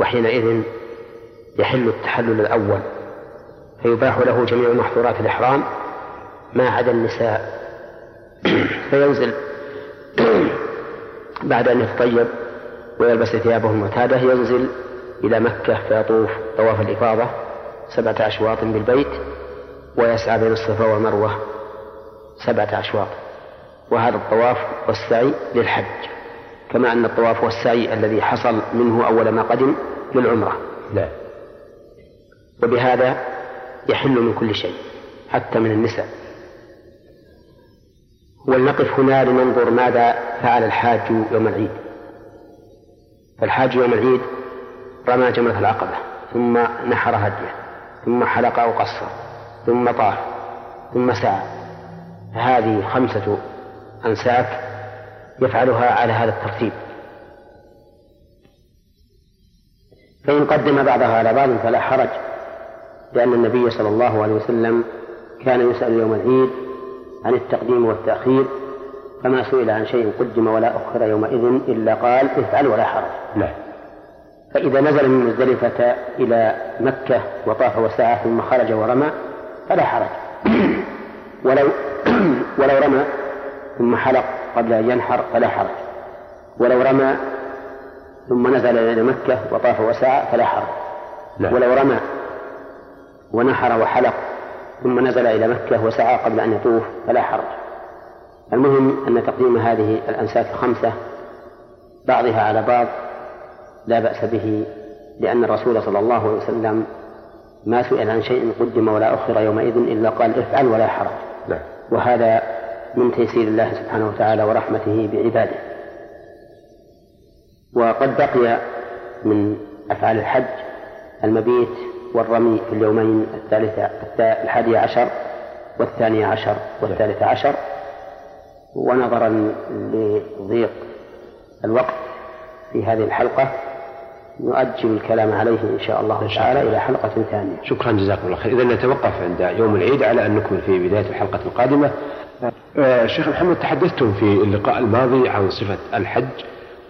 وحينئذ يحل التحلل الأول فيباح له جميع محظورات الإحرام ما عدا النساء. <clears throat> فينزل <clears throat> بعد أن يتطيب ويلبس ثيابه المعتادة ينزل إلى مكة فيطوف طواف الإفاضة سبعة أشواط بالبيت ويسعى بين الصفا والمروة سبعة أشواط. وهذا الطواف والسعي للحج. كما أن الطواف والسعي الذي حصل منه أول ما قدم للعمرة. لا. وبهذا يحل من كل شيء حتى من النساء. ولنقف هنا لننظر ماذا فعل الحاج يوم العيد. فالحاج يوم العيد رمى جمرة العقبة ثم نحر هديه ثم حلق أو قصر ثم طاف ثم سعى. هذه خمسة أنساك يفعلها على هذا الترتيب. فإن قدم بعضها على بعض فلا حرج لأن النبي صلى الله عليه وسلم كان يسأل يوم العيد عن التقديم والتأخير فما سئل عن شيء قدم ولا أخر يومئذ إلا قال افعل ولا حرج. نعم. فإذا نزل من مزدلفة إلى مكة وطاف وسعى ثم خرج ورمى فلا حرج. <clears throat> ولو <clears throat> ولو رمى ثم حلق قبل أن ينحر فلا حرج ولو رمى ثم نزل إلى مكة وطاف وسعى فلا حرج لا. ولو رمى ونحر وحلق ثم نزل إلى مكة وسعى قبل أن يطوف فلا حرج المهم أن تقديم هذه الأنساك الخمسة بعضها على بعض لا بأس به لأن الرسول صلى الله عليه وسلم ما سئل عن شيء قدم ولا أخر يومئذ إلا قال افعل ولا حرج لا. وهذا من تيسير الله سبحانه وتعالى ورحمته بعباده. وقد بقي من أفعال الحج المبيت والرمي في اليومين الثالثة الحادي عشر والثاني عشر والثالث عشر ونظرا لضيق الوقت في هذه الحلقة نؤجل الكلام عليه إن شاء الله إن شاء تعالى الله. إلى حلقة ثانية. شكرا جزاكم الله خير. إذا نتوقف عند يوم العيد على أن نكمل في بداية الحلقة القادمة. آه، شيخ محمد تحدثتم في اللقاء الماضي عن صفة الحج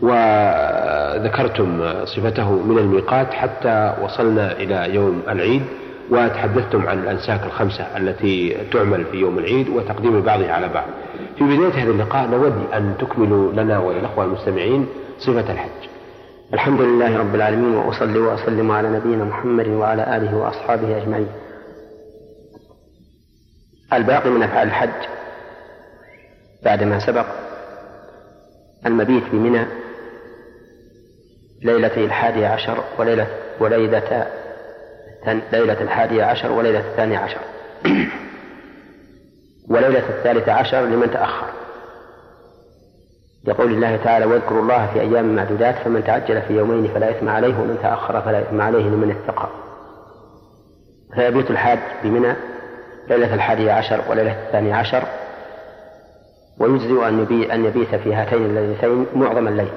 وذكرتم صفته من الميقات حتى وصلنا إلى يوم العيد وتحدثتم عن الأنساك الخمسة التي تعمل في يوم العيد وتقديم بعضها على بعض. في بداية هذا اللقاء نود أن تكملوا لنا وللأخوة المستمعين صفة الحج. الحمد لله رب العالمين وأصلي وأسلم على نبينا محمد وعلى آله وأصحابه أجمعين. الباقي من أفعال الحج بعدما سبق المبيت بمنى ليلة الحادية عشر وليلة وليلة ليلة الحادية عشر وليلة الثانية عشر. وليلة الثالثة عشر لمن تأخر. يقول الله تعالى واذكروا الله في أيام معدودات فمن تعجل في يومين فلا إثم عليه ومن تأخر فلا إثم عليه لمن اتقى. فيبيت الحاج بمنى ليلة الحادية عشر وليلة الثانية عشر. ويجزئ أن يبيت في هاتين الليلتين معظم الليل.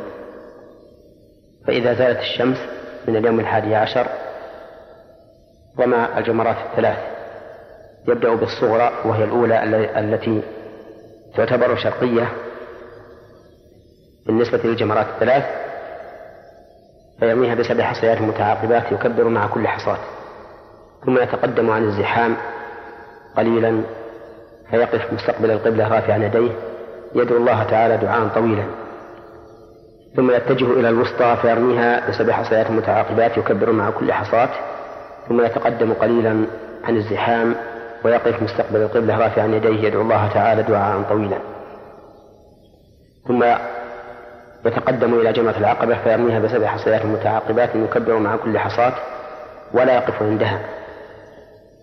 فإذا زالت الشمس من اليوم الحادي عشر رمى الجمرات الثلاث يبدأ بالصغرى وهي الأولى التي تعتبر شرقية. بالنسبة للجمرات الثلاث فيرميها بسبع حصيات متعاقبات يكبر مع كل حصاة. ثم يتقدم عن الزحام قليلا فيقف مستقبل القبلة رافعا يديه. يدعو الله تعالى دعاء طويلا. ثم يتجه إلى الوسطى فيرميها بسبع حصيات متعاقبات يكبر مع كل حصاة. ثم يتقدم قليلا عن الزحام ويقف مستقبل القبلة رافعا يديه يدعو الله تعالى دعاء طويلا. ثم يتقدم إلى جمرة العقبة فيرميها بسبع حصيات متعاقبات يكبر مع كل حصاة ولا يقف عندها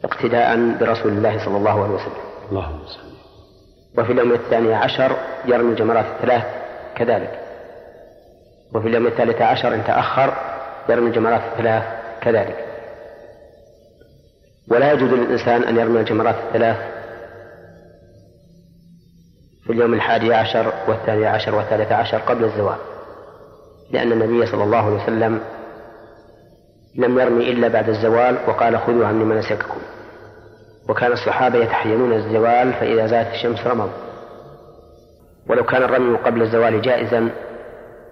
اقتداء برسول الله صلى الله عليه وسلم. اللهم صل وفي اليوم الثاني عشر يرمي الجمرات الثلاث كذلك. وفي اليوم الثالث عشر إن تأخر يرمي الجمرات الثلاث كذلك. ولا يجوز للإنسان أن يرمي الجمرات الثلاث في اليوم الحادي عشر والثاني عشر والثالث عشر قبل الزوال لأن النبي صلى الله عليه وسلم لم يرمي إلا بعد الزوال وقال خذوا عني مناسككم وكان الصحابة يتحينون الزوال فإذا زالت الشمس رموا ولو كان الرمي قبل الزوال جائزا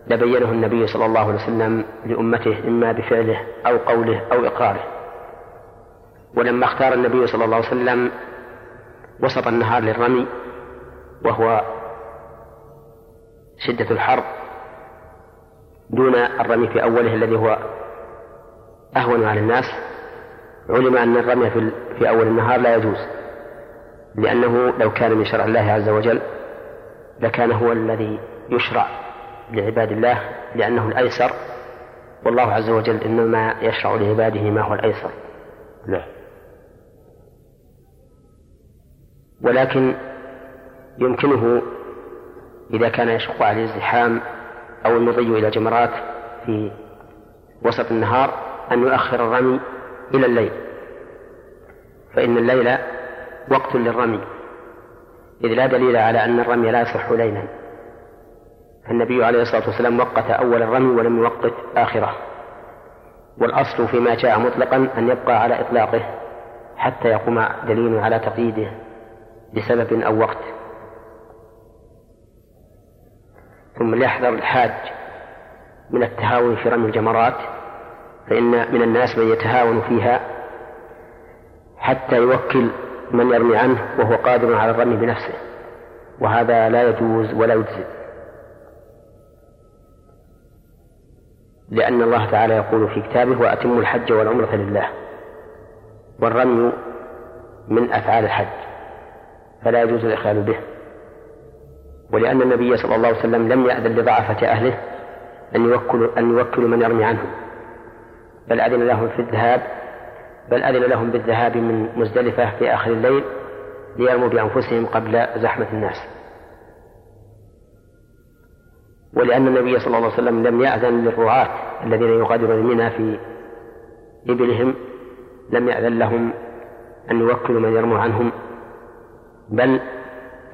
لبينه النبي صلى الله عليه وسلم لأمته إما بفعله أو قوله أو إقراره. ولما اختار النبي صلى الله عليه وسلم وسط النهار للرمي وهو شدة الحر دون الرمي في أوله الذي هو أهون على الناس علم أن الرمي في, في أول النهار لا يجوز لأنه لو كان من شرع الله عز وجل لكان هو الذي يشرع لعباد الله لأنه الأيسر. والله عز وجل إنما يشرع لعباده ما هو الأيسر. نعم. ولكن يمكنه إذا كان يشق عليه الزحام أو المضي إلى جمرات في وسط النهار أن يؤخر الرمي إلى الليل. فإن الليل وقت للرمي. إذ لا دليل على أن الرمي لا يصح ليلا. فالنبي عليه الصلاة والسلام وقت أول الرمي ولم يوقت آخره. والأصل فيما جاء مطلقا أن يبقى على إطلاقه حتى يقوم دليل على تقييده بسبب أو وقت. ثم ليحذر الحاج من التهاون في رمي الجمرات فإن من الناس من يتهاون فيها حتى يوكل من يرمي عنه وهو قادر على الرمي بنفسه. وهذا لا يجوز ولا يجزي لأن الله تعالى يقول في كتابه وأتموا الحج والعمرة لله. والرمي من أفعال الحج. فلا يجوز الإخلال به. ولأن النبي صلى الله عليه وسلم لم يأذن لضعفة أهله أن يوكلوا أن يوكلوا من يرمي عنهم بل أذن لهم في الذهاب بل أذن لهم بالذهاب من مزدلفة في آخر الليل ليرموا بأنفسهم قبل زحمة الناس. ولأن النبي صلى الله عليه وسلم لم يأذن للرعاة الذين يغادرون منى في إبلهم لم يأذن لهم أن يوكلوا من يرموا عنهم بل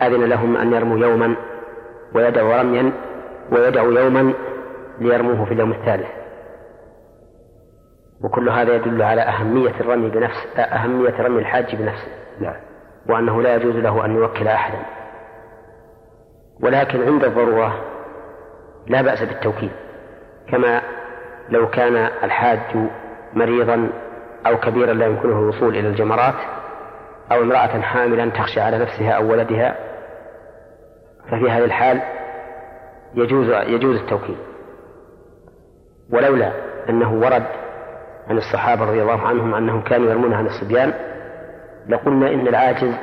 أذن لهم أن يرموا يوما ويدعوا رميا ويدعوا يوما ليرموه في اليوم الثالث. وكل هذا يدل على أهمية الرمي بنفس أهمية رمي الحاج بنفسه. نعم. وأنه لا يجوز له أن يوكل أحدا. ولكن عند الضرورة لا بأس بالتوكيل. كما لو كان الحاج مريضا أو كبيرا لا يمكنه الوصول إلى الجمرات أو امرأة حاملا تخشى على نفسها أو ولدها ففي هذه الحال يجوز يجوز التوكيل. ولولا أنه ورد عن الصحابة رضي الله عنهم أنهم كانوا يرمون عن الصبيان لقلنا إن العاجز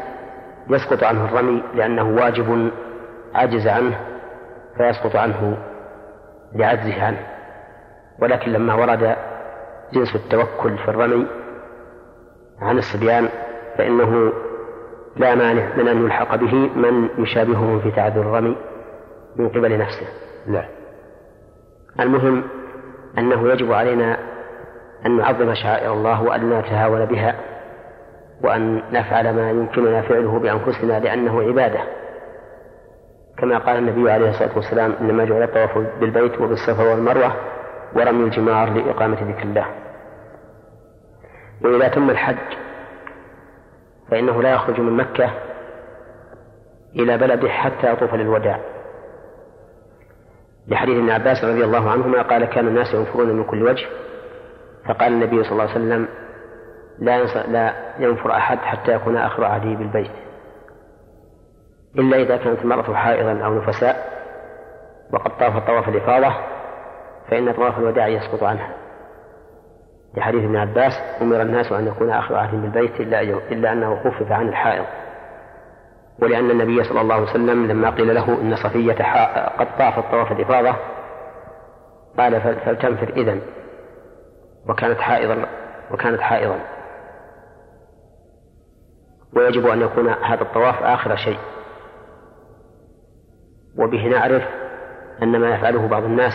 يسقط عنه الرمي لأنه واجب عجز عنه فيسقط عنه لعجزه عنه. ولكن لما ورد جنس التوكل في الرمي عن الصبيان فإنه لا مانع من أن يلحق به من يشابهه في تعذر الرمي من قبل نفسه. نعم. المهم أنه يجب علينا أن نعظم شعائر الله وأن نتهاون بها وأن نفعل ما يمكننا فعله بأنفسنا لأنه عبادة. كما قال النبي عليه الصلاة والسلام إنما جعل الطواف بالبيت وبالصفا والمروة ورمي الجمار لإقامة ذكر الله. وإذا تم الحج فإنه لا يخرج من مكة إلى بلده حتى يطوف للوداع. لحديث ابن عباس رضي الله عنهما قال كان الناس ينفرون من كل وجه فقال النبي صلى الله عليه وسلم لا لا ينفر أحد حتى يكون آخر عهده بالبيت. إلا إذا كانت المرأة حائضا أو نفساء وقد طاف طواف الإفاضة فإن طواف الوداع يسقط عنها. لحديث ابن عباس أمر الناس أن يكون آخر عهدهم بالبيت إلا إلا أنه خفف عن الحائض. ولأن النبي صلى الله عليه وسلم لما قيل له إن صفية قد طافت طواف الإفاضة قال فلتنفر إذن. وكانت حائضا وكانت حائضا. ويجب أن يكون هذا الطواف آخر شيء. وبه نعرف أن ما يفعله بعض الناس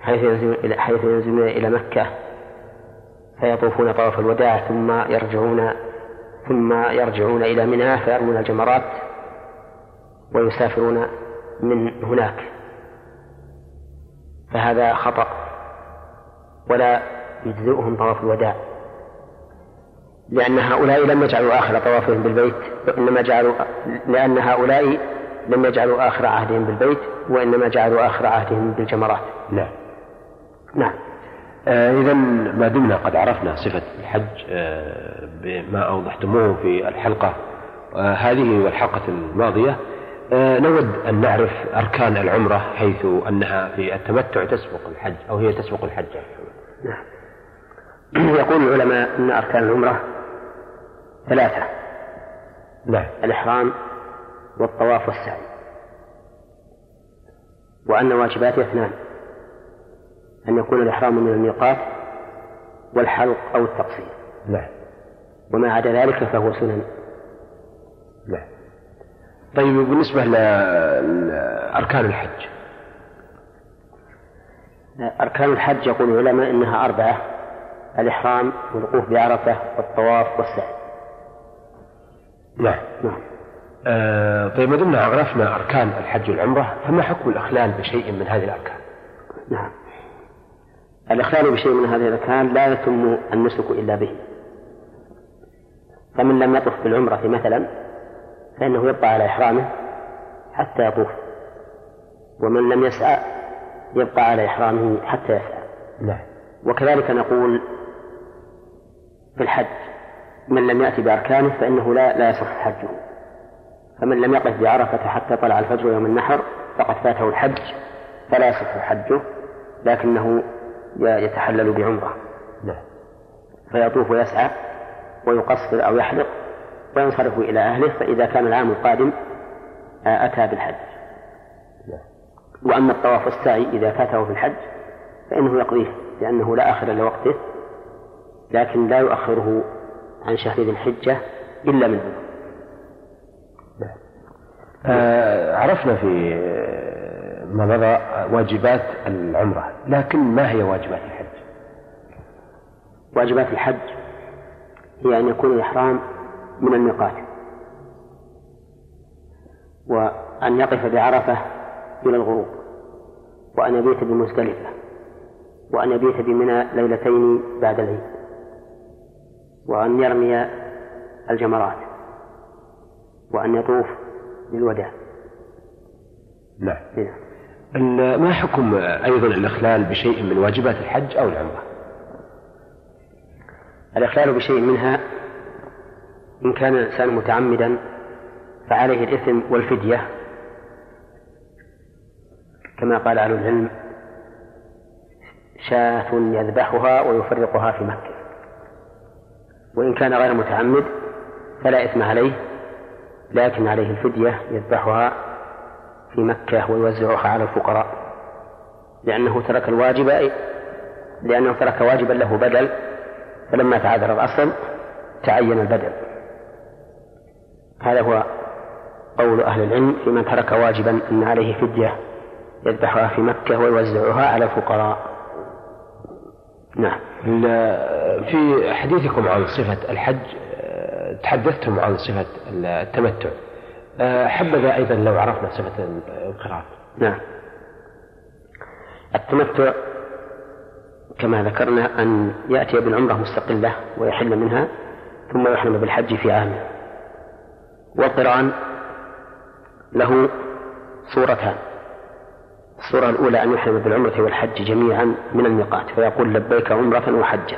حيث ينزلون إلى حيث ينزلون إلى مكة فيطوفون طواف الوداع ثم يرجعون ثم يرجعون إلى منى فيرمون الجمرات ويسافرون من هناك. فهذا خطأ. ولا يجزئهم طواف الوداع. لأن هؤلاء لم يجعلوا آخر طوافهم بالبيت وإنما جعلوا لأن هؤلاء لم يجعلوا آخر عهدهم بالبيت وإنما جعلوا آخر عهدهم بالجمرات. نعم. نعم. آه إذا ما دمنا قد عرفنا صفة الحج آه بما أوضحتموه في الحلقة. آه هذه والحلقة الماضية. آه نود أن نعرف أركان العمرة حيث أنها في التمتع تسبق الحج أو هي تسبق الحج نعم. يقول العلماء أن أركان العمرة ثلاثة. نعم الإحرام والطواف والسعي. وأن واجباته اثنان. أن يكون الإحرام من الميقات والحلق أو التقصير. نعم وما عدا ذلك فهو سنن. نعم طيب بالنسبة لأركان الحج. أركان الحج يقول العلماء إنها أربعة الإحرام والوقوف بعرفة والطواف والسعي. نعم. نعم. آه طيب ما دمنا عرفنا أركان الحج والعمرة فما حكم الإخلال بشيء من هذه الأركان؟ نعم. الإخلال بشيء من هذه الأركان لا يتم النسك إلا به. فمن لم يطف بالعمرة مثلا فإنه يبقى على إحرامه حتى يطوف. ومن لم يسعى يبقى على إحرامه حتى يسعى نعم. وكذلك نقول في الحج من لم يأتي بأركانه فإنه لا لا يصح حجه. فمن لم يقف بعرفة حتى طلع الفجر يوم النحر فقد فاته الحج فلا يصح حجه لكنه يتحلل بعمرة. نعم. فيطوف ويسعى ويقصر أو يحلق وينصرف إلى أهله فإذا كان العام القادم آه، أتى بالحج. وأما الطواف والسعي إذا فاته في الحج فإنه يقضيه لأنه لا آخر لوقته لكن لا يؤخره عن شهر ذي الحجة إلا من عذر آه عرفنا في ما مضى واجبات العمرة لكن ما هي واجبات الحج؟ واجبات الحج هي أن يكون الإحرام من الميقات وأن يقف بعرفة إلى الغروب وأن يبيت بمزدلفة وأن يبيت بمنى ليلتين بعد العيد وأن يرمي الجمرات وأن يطوف بالوداع. نعم. ال- ما حكم أيضا الإخلال بشيء من واجبات الحج أو العمرة؟ الإخلال بشيء منها إن كان الإنسان متعمدا فعليه الإثم والفدية كما قال أهل العلم شاة يذبحها ويفرقها في مكة. وإن كان غير متعمد فلا إثم عليه لكن عليه الفدية يذبحها في مكة ويوزعها على الفقراء. لأنه ترك الواجب لأنه ترك واجبا له بدل فلما تعذر الأصل تعين البدل. هذا هو قول أهل العلم في من ترك واجبا أن عليه فدية يذبحها في مكة ويوزعها على الفقراء. نعم. في حديثكم عن صفة الحج تحدثتم عن صفة التمتع. حبذا أيضا لو عرفنا صفة القران نعم. التمتع كما ذكرنا أن يأتي بالعمرة مستقلة ويحل منها ثم يحرم بالحج في عامه والقرآن له صورتان. الصورة الأولى أن يحرم بالعمرة والحج جميعا من الميقات فيقول لبيك عمرة وحجا.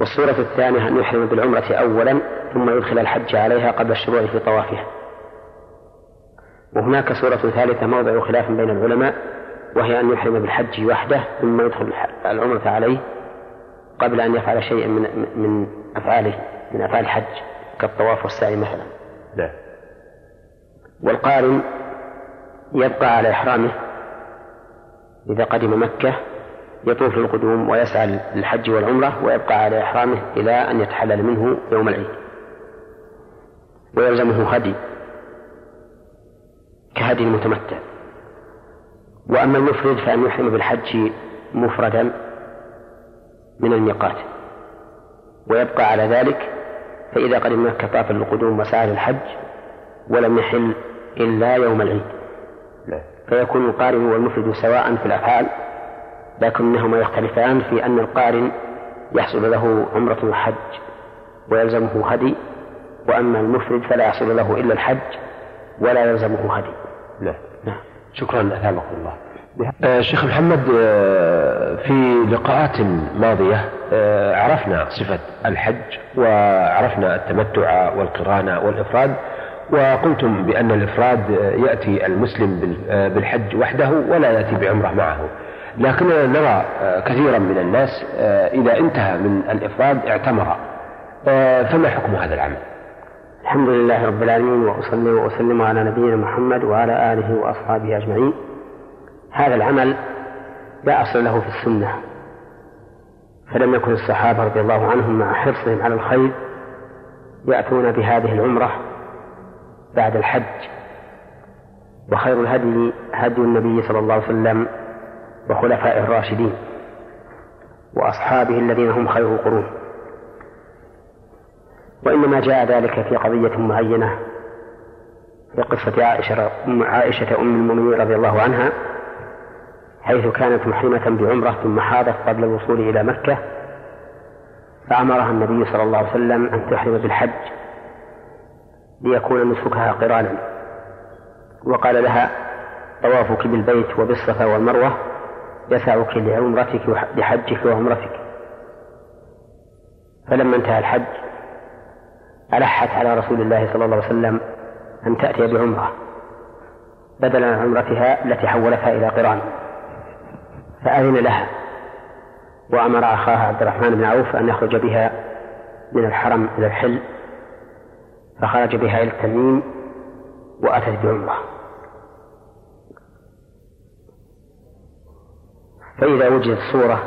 والصورة الثانية أن يحرم بالعمرة أولا ثم يدخل الحج عليها قبل الشروع في طوافها. وهناك صورة ثالثة موضع خلاف بين العلماء وهي أن يحرم بالحج وحده ثم يدخل العمرة عليه قبل أن يفعل شيئا من من أفعاله من أفعال الحج كالطواف والسعي مثلا. نعم والقارن يبقى على إحرامه. إذا قدم مكة يطوف للقدوم ويسعى للحج والعمرة ويبقى على إحرامه إلى أن يتحلل منه يوم العيد. ويلزمه هدي كهدي المتمتع وأما المفرد فأن يحرم بالحج مفردا من الميقات. ويبقى على ذلك فإذا قدم مكة طاف للقدوم وسعى للحج ولم يحل إلا يوم العيد. فيكون القارن والمفرد سواء في الأفعال لكنهما يختلفان في أن القارن يحصل له عمرة وحج ويلزمه هدي وأما المفرد فلا يحصل له إلا الحج ولا يلزمه هدي. نعم نعم. شكرا أثابكم الله. آه شيخ محمد آه في لقاءات ماضية آه عرفنا صفة الحج وعرفنا التمتع والقران والإفراد وقلتم بأن الإفراد يأتي المسلم بالحج وحده ولا يأتي بعمرة معه. لكننا نرى كثيرا من الناس إذا انتهى من الإفراد اعتمر. فما حكم هذا العمل؟ الحمد لله رب العالمين وأصلي وأسلم على نبينا محمد وعلى آله وأصحابه أجمعين. هذا العمل لا أصل له في السنة. فلم يكن الصحابة رضي الله عنهم مع حرصهم على الخير يأتون بهذه العمرة بعد الحج. وخير الهدي هدي النبي صلى الله عليه وسلم وخلفائه الراشدين وأصحابه الذين هم خير القرون. وإنما جاء ذلك في قضية معينة في قصة عائشة عائشة أم المؤمنين رضي الله عنها حيث كانت محرمة بعمرة ثم حاضت قبل الوصول إلى مكة فأمرها النبي صلى الله عليه وسلم أن تحرم بالحج. ليكون نسكها قرانا. وقال لها طوافك بالبيت وبالصفا والمروة يسعك لعمرتك لحجك وعمرتك. فلما انتهى الحج ألحت على رسول الله صلى الله عليه وسلم أن تأتي بعمرة بدلا عن عمرتها التي حولتها إلى قران. فأذن لها وأمر أخاها عبد الرحمن بن عوف أن يخرج بها من الحرم إلى الحل. فخرج بها إلى التنين وأتت بعمرة. فإذا وجدت صورة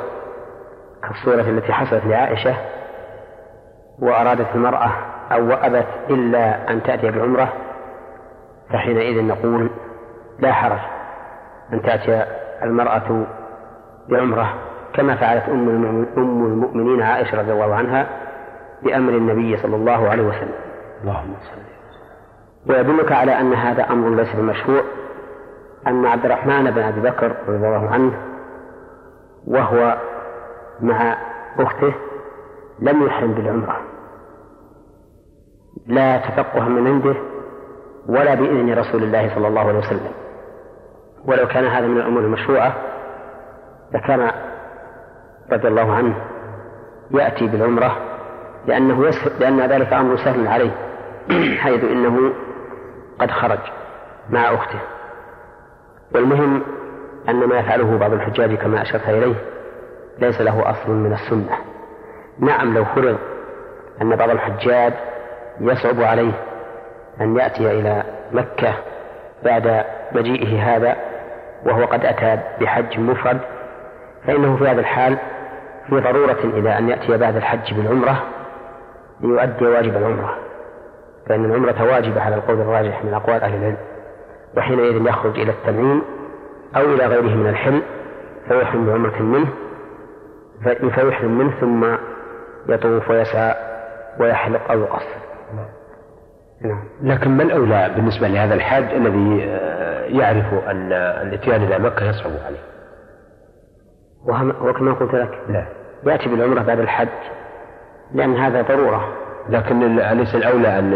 كالصورة التي حصلت لعائشة وأرادت المرأة أو أبت إلا أن تأتي بعمرة فحينئذ نقول لا حرج أن تأتي المرأة بعمرة كما فعلت أم المؤمنين عائشة رضي الله عنها بأمر النبي صلى الله عليه وسلم. اللهم صل ويدلك على أن هذا أمر ليس بمشروع. أن عبد الرحمن بن أبي بكر رضي الله عنه وهو مع أخته لم يحرم بالعمرة. لا تفقها من عنده ولا بإذن رسول الله صلى الله عليه وسلم. ولو كان هذا من الأمور المشروعة لكان رضي الله عنه يأتي بالعمرة لأنه يسهل لأن ذلك أمر سهل عليه. <clears throat> حيث إنه قد خرج مع أخته. والمهم أن ما يفعله بعض الحجاج كما أشرت إليه ليس له أصل من السنة. نعم لو فرض أن بعض الحجاج يصعب عليه أن يأتي إلى مكة بعد مجيئه هذا وهو قد أتى بحج مفرد فإنه في هذا الحال في ضرورة إلى أن يأتي بعد الحج بالعمرة ليؤدي واجب العمرة. فإن العمرة واجبة على القول الراجح من أقوال أهل العلم وحينئذ يخرج إلى التنعيم أو إلى غيره من الحل فيحرم بعمرة منه فيحرم منه ثم يطوف ويسعى ويحلق أو يقصر. نعم. لكن ما الأولى بالنسبة لهذا الحاج الذي آه، يعرف أن الإتيان إلى مكة يصعب عليه؟ وكما قلت لك لا. يأتي بالعمرة بعد الحج لأن هذا ضرورة. لكن أليس الأولى أن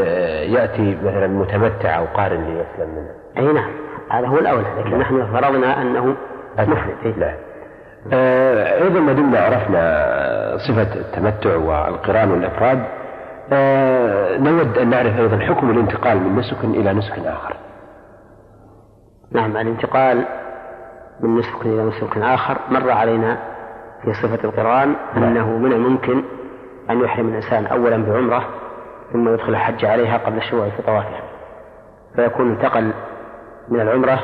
يأتي مثلا متمتع أو قارن ليسلم منه؟ أي نعم هذا هو الأولى لكن لا. نحن فرضنا أنه مفرد لا. آه أيضا ما دمنا عرفنا صفة التمتع والقران والإفراد. آه نود أن نعرف أيضا حكم الانتقال من نسك إلى نسك آخر. نعم الانتقال من نسك إلى نسك آخر مر علينا في صفة القرآن أنه من الممكن أن يحرم الإنسان أولا بعمرة ثم يدخل الحج عليها قبل الشروع في طوافها فيكون انتقل من العمرة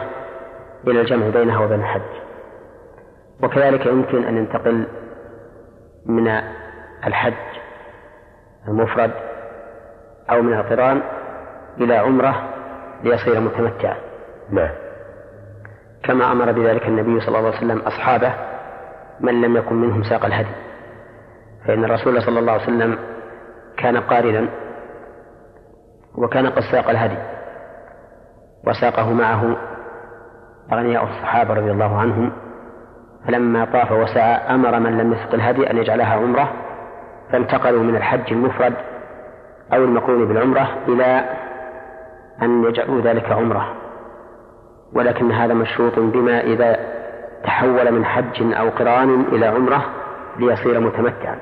إلى الجمع بينها وبين الحج. وكذلك يمكن أن ينتقل من الحج المفرد أو من القران إلى عمرة ليصير متمتعا. نعم. كما أمر بذلك النبي صلى الله عليه وسلم أصحابه من لم يكن منهم ساق الهدي. فإن الرسول صلى الله عليه وسلم كان قارنا وكان قد ساق الهدي وساقه معه أغنياء الصحابة رضي الله عنهم فلما طاف وسعى أمر من لم يسق الهدي أن يجعلها عمرة فانتقلوا من الحج المفرد أو المقرون بالعمرة إلى أن يجعلوا ذلك عمرة. ولكن هذا مشروط بما إذا تحول من حج أو قران إلى عمرة ليصير متمتعا.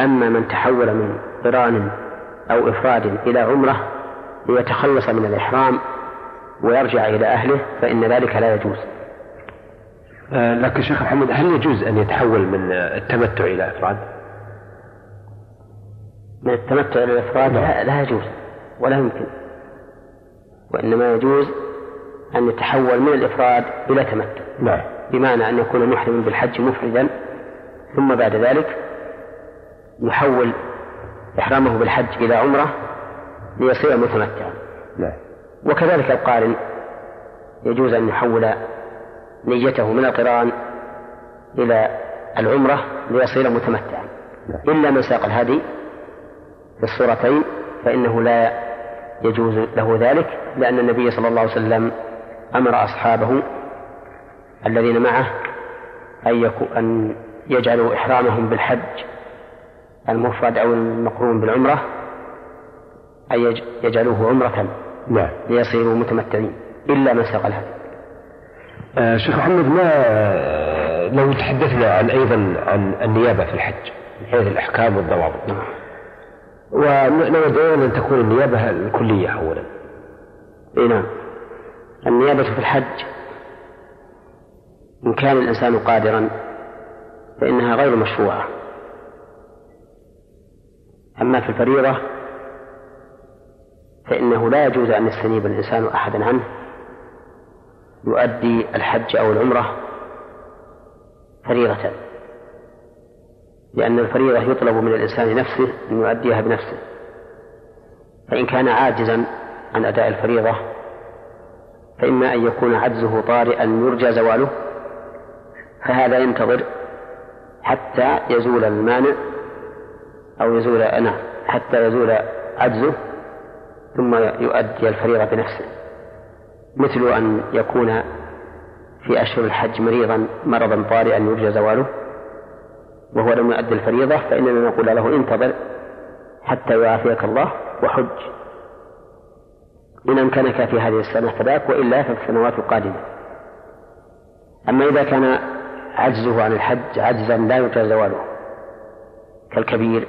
أما من تحول من قران أو إفراد إلى عمرة ليتخلص من الإحرام ويرجع إلى أهله فإن ذلك لا يجوز. آه، لكن شيخ محمد هل يجوز أن يتحول من التمتع إلى إفراد؟ من التمتع إلى الإفراد؟ لا, لا يجوز ولا يمكن. وإنما يجوز أن يتحول من الإفراد إلى تمتع. نعم. بمعنى أن يكون محرما بالحج مفردا ثم بعد ذلك يحول إحرامه بالحج إلى عمرة ليصير متمتعا. نعم وكذلك القارن يجوز أن يحول نيته من القرآن إلى العمرة ليصير متمتعا. إلا من ساق الهدي في الصورتين فإنه لا يجوز له ذلك لأن النبي صلى الله عليه وسلم أمر أصحابه الذين معه أن, أن يجعلوا إحرامهم بالحج المفرد أو المقرون بالعمرة أن يجعلوه عمرة نعم. ليصيروا متمتعين. إلا من ساق الهدي آه شيخ محمد ما لو تحدثنا عن أيضا عن النيابة في الحج من حيث الأحكام والضوابط. نعم. ونود أن تكون النيابة الكلية أولا. إي نعم. النيابة في الحج إن كان الإنسان قادرا فإنها غير مشروعة. أما في الفريضة فإنه لا يجوز أن يستنيب الإنسان أحدا عنه يؤدي الحج أو العمرة فريضة لأن الفريضة يطلب من الإنسان نفسه أن يؤديها بنفسه. فإن كان عاجزا عن أداء الفريضة فإما أن يكون عجزه طارئا يرجى زواله فهذا ينتظر حتى يزول المانع أو يزول نعم حتى يزول عجزه ثم يؤدي الفريضة بنفسه. مثل أن يكون في أشهر الحج مريضا مرضا طارئا يرجى زواله وهو لم يؤدي الفريضة فإننا نقول له انتظر حتى يعافيك الله وحج. إن أمكنك في هذه السنة فذاك وإلا في السنوات القادمة. أما إذا كان عجزه عن الحج عجزا لا يرجى زواله كالكبير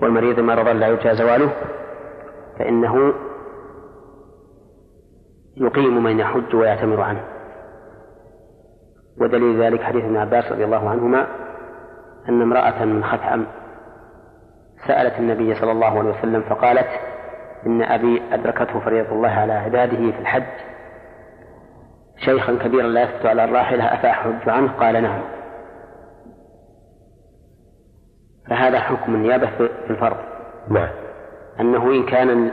والمريض مرضا لا يرجى زواله فإنه يقيم من يحج ويعتمر عنه. ودليل ذلك حديث ابن عباس رضي الله عنهما أن امرأة من خثعم سألت النبي صلى الله عليه وسلم فقالت إن أبي أدركته فريضة الله على عباده في الحج شيخا كبيرا لا يثبت على الراحلة أفأحج عنه. قال نعم. فهذا حكم النيابة في الفرض. نعم. أنه إن كان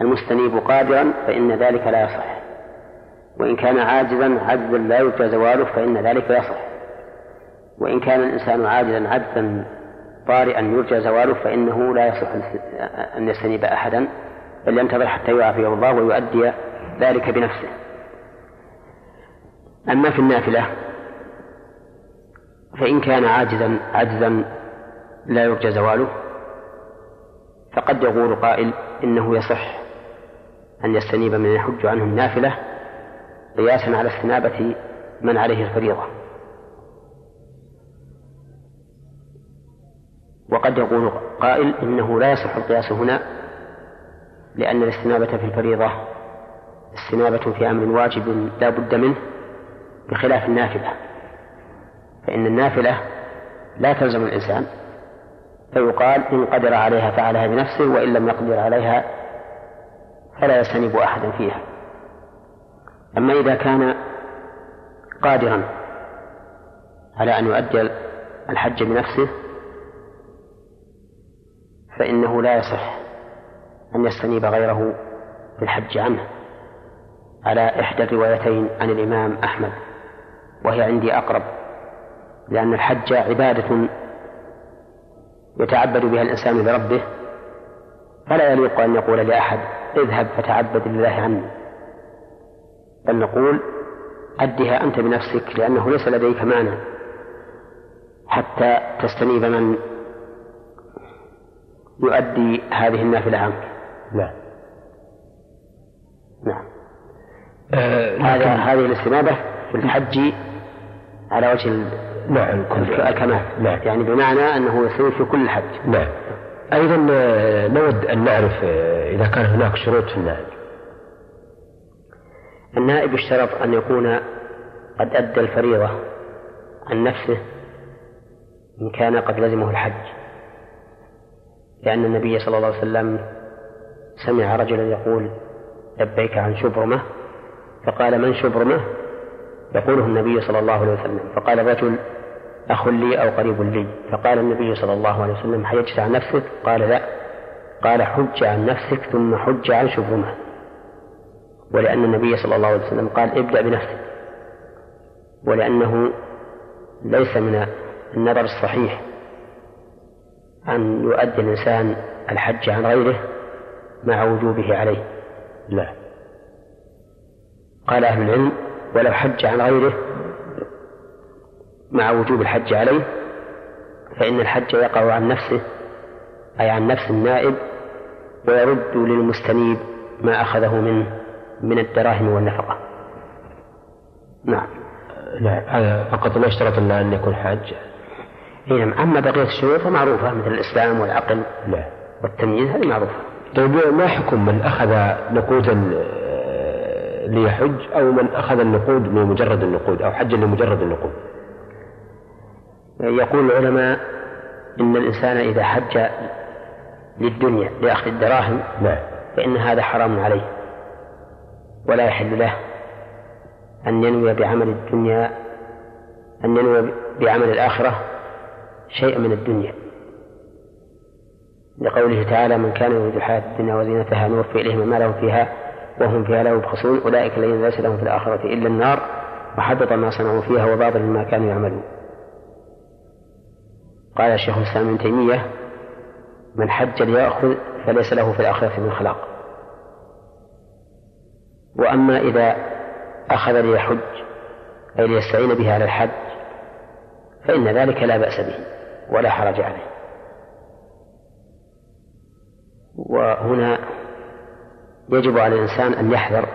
المستنيب قادرا فإن ذلك لا يصح. وإن كان عاجزا عجزا لا يرجى زواله فإن ذلك يصح. وإن كان الإنسان عاجزا عجزا طارئا يرجى زواله فإنه لا يصح أن يستنيب أحدا بل ينتظر حتى يعافيه الله ويؤدي ذلك بنفسه. أما في النافلة فإن كان عاجزا عجزا لا يرجى زواله فقد يقول قائل إنه يصح أن يستنيب من يحج عنه النافلة قياسا على استنابة من عليه الفريضة. وقد يقول قائل إنه لا يصح القياس هنا لأن الاستنابة في الفريضة استنابة في أمر واجب لا بد منه. بخلاف النافلة. فإن النافلة لا تلزم الإنسان. فيقال إن قدر عليها فعلها بنفسه وإن لم يقدر عليها فلا يستنيب أحدا فيها. أما إذا كان قادرا على أن يؤدي الحج بنفسه فإنه لا يصح أن يستنيب غيره في الحج عنه. على إحدى الروايتين عن الإمام أحمد. وهي عندي أقرب لأن الحج عبادة يتعبد بها الإنسان لربه فلا يليق أن يقول لأحد اذهب فتعبد لله عني بل نقول أدها أنت بنفسك لأنه ليس لديك معنى حتى تستنيب من يؤدي هذه النافلة عنك. نعم. نعم. آه هذا هذه الاستنابة في الحج على وجه نعم الكمال نعم. يعني بمعنى أنه يصير في كل الحج نعم. أيضا آه، نود أن نعرف آه، إذا كان هناك شروط في النائب. النائب اشترط أن يكون قد أدى الفريضة عن نفسه إن كان قد لزمه الحج. لأن النبي صلى الله عليه وسلم سمع رجلا يقول لبيك عن شبرمة. فقال من شبرمة؟ يقوله النبي صلى الله عليه وسلم فقال الرجل أخ لي أو قريب لي. فقال النبي صلى الله عليه وسلم حجت عن نفسك؟ قال لا. قال حج عن نفسك ثم حج عن شبرمة ولأن النبي صلى الله عليه وسلم قال ابدأ بنفسك. ولأنه ليس من النظر الصحيح أن يؤدي الإنسان الحج عن غيره مع وجوبه عليه. لا. قال أهل العلم ولو حج عن غيره مع وجوب الحج عليه فإن الحج يقع عن نفسه أي عن نفس النائب ويرد للمستنيب ما أخذه منه من الدراهم والنفقة. نعم. نعم هذا فقط ما اشترط أن يكون حاج. نعم. أما بقية الشروط فمعروفة مثل الإسلام والعقل نعم والتمييز هذه معروفة. طيب ما حكم من أخذ نقودا ليحج أو من أخذ النقود لمجرد النقود أو حج لمجرد النقود. يقول العلماء إن الإنسان إذا حج للدنيا لأخذ الدراهم نعم. فإن هذا حرام عليه. ولا يحل له أن ينوي بعمل الدنيا أن ينوي بعمل الآخرة شيئا من الدنيا. لقوله تعالى من كان يريد الحياة الدنيا وزينتها نوفي إليهم ما لهم فيها وهم فيها لا يبخسون أولئك الذين ليس لهم في الآخرة إلا النار وحبط ما صنعوا فيها وباطل ما كانوا يعملون. قال الشيخ الإسلام ابن تيمية من حج ليأخذ فليس له في الآخرة من خلاق. وأما إذا أخذ ليحج أي ليستعين به على الحج فإن ذلك لا بأس به ولا حرج عليه. وهنا يجب على الإنسان أن يحذر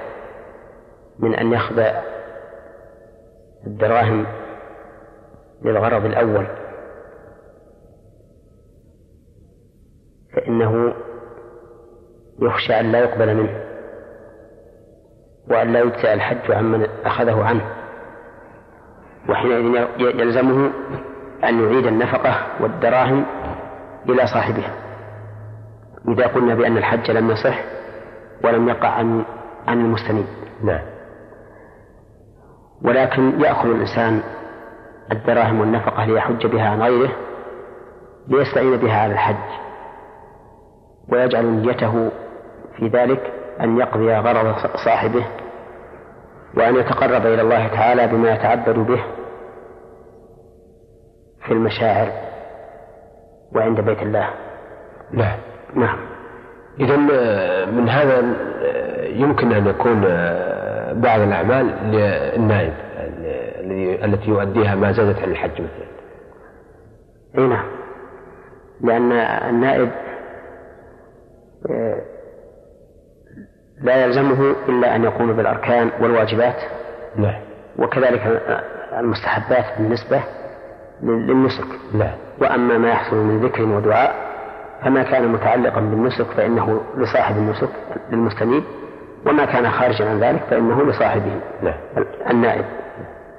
من أن يأخذ الدراهم للغرض الأول. فإنه يخشى أن لا يقبل منه وأن لا يجزى الحج عمن أخذه عنه. وحينئذ يلزمه أن يعيد النفقة والدراهم إلى صاحبها. إذا قلنا بأن الحج لم يصح ولم يقع عن عن المستنيب نعم. ولكن يأخذ الإنسان الدراهم والنفقة ليحج بها عن غيره ليستعين بها على الحج. ويجعل نيته في ذلك أن يقضي غرض صاحبه وأن يتقرب إلى الله تعالى بما يتعبد به في المشاعر وعند بيت الله. نعم. نعم. إذا آه، من هذا آه، يمكن أن يكون آه، بعض الأعمال للنائب التي يؤديها ما زادت عن الحج مثلا. إي نعم. لأن النائب لا يلزمه إلا أن يقوم بالأركان والواجبات. نعم. وكذلك المستحبات بالنسبة للنسك. نعم. وأما ما يحصل من ذكر ودعاء فما كان متعلقا بالنسك فإنه لصاحب النسك للمستنيب وما كان خارجا عن ذلك فإنه لصاحبه نعم. النائب.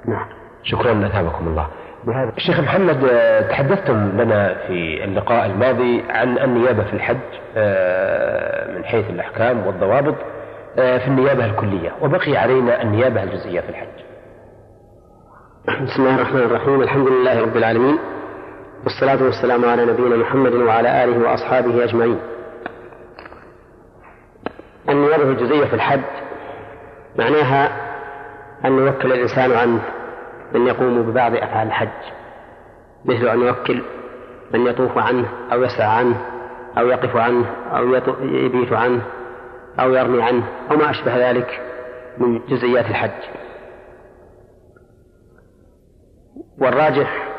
نعم. شكرا أثابكم الله. بهذا. الشيخ محمد تحدثتم لنا في اللقاء الماضي عن النيابة في الحج آه، من حيث الأحكام والضوابط آه، في النيابة الكلية وبقي علينا النيابة الجزئية في الحج. بسم الله الرحمن الرحيم الحمد لله رب العالمين والصلاة والسلام على نبينا محمد وعلى آله وأصحابه أجمعين. النيابة الجزئية في الحج معناها أن يوكل الإنسان عنه من يقوم ببعض أفعال الحج مثل أن يوكل من يطوف عنه أو يسعى عنه أو يقف عنه أو يبيت عنه أو يرمي عنه أو ما أشبه ذلك من جزئيات الحج. والراجح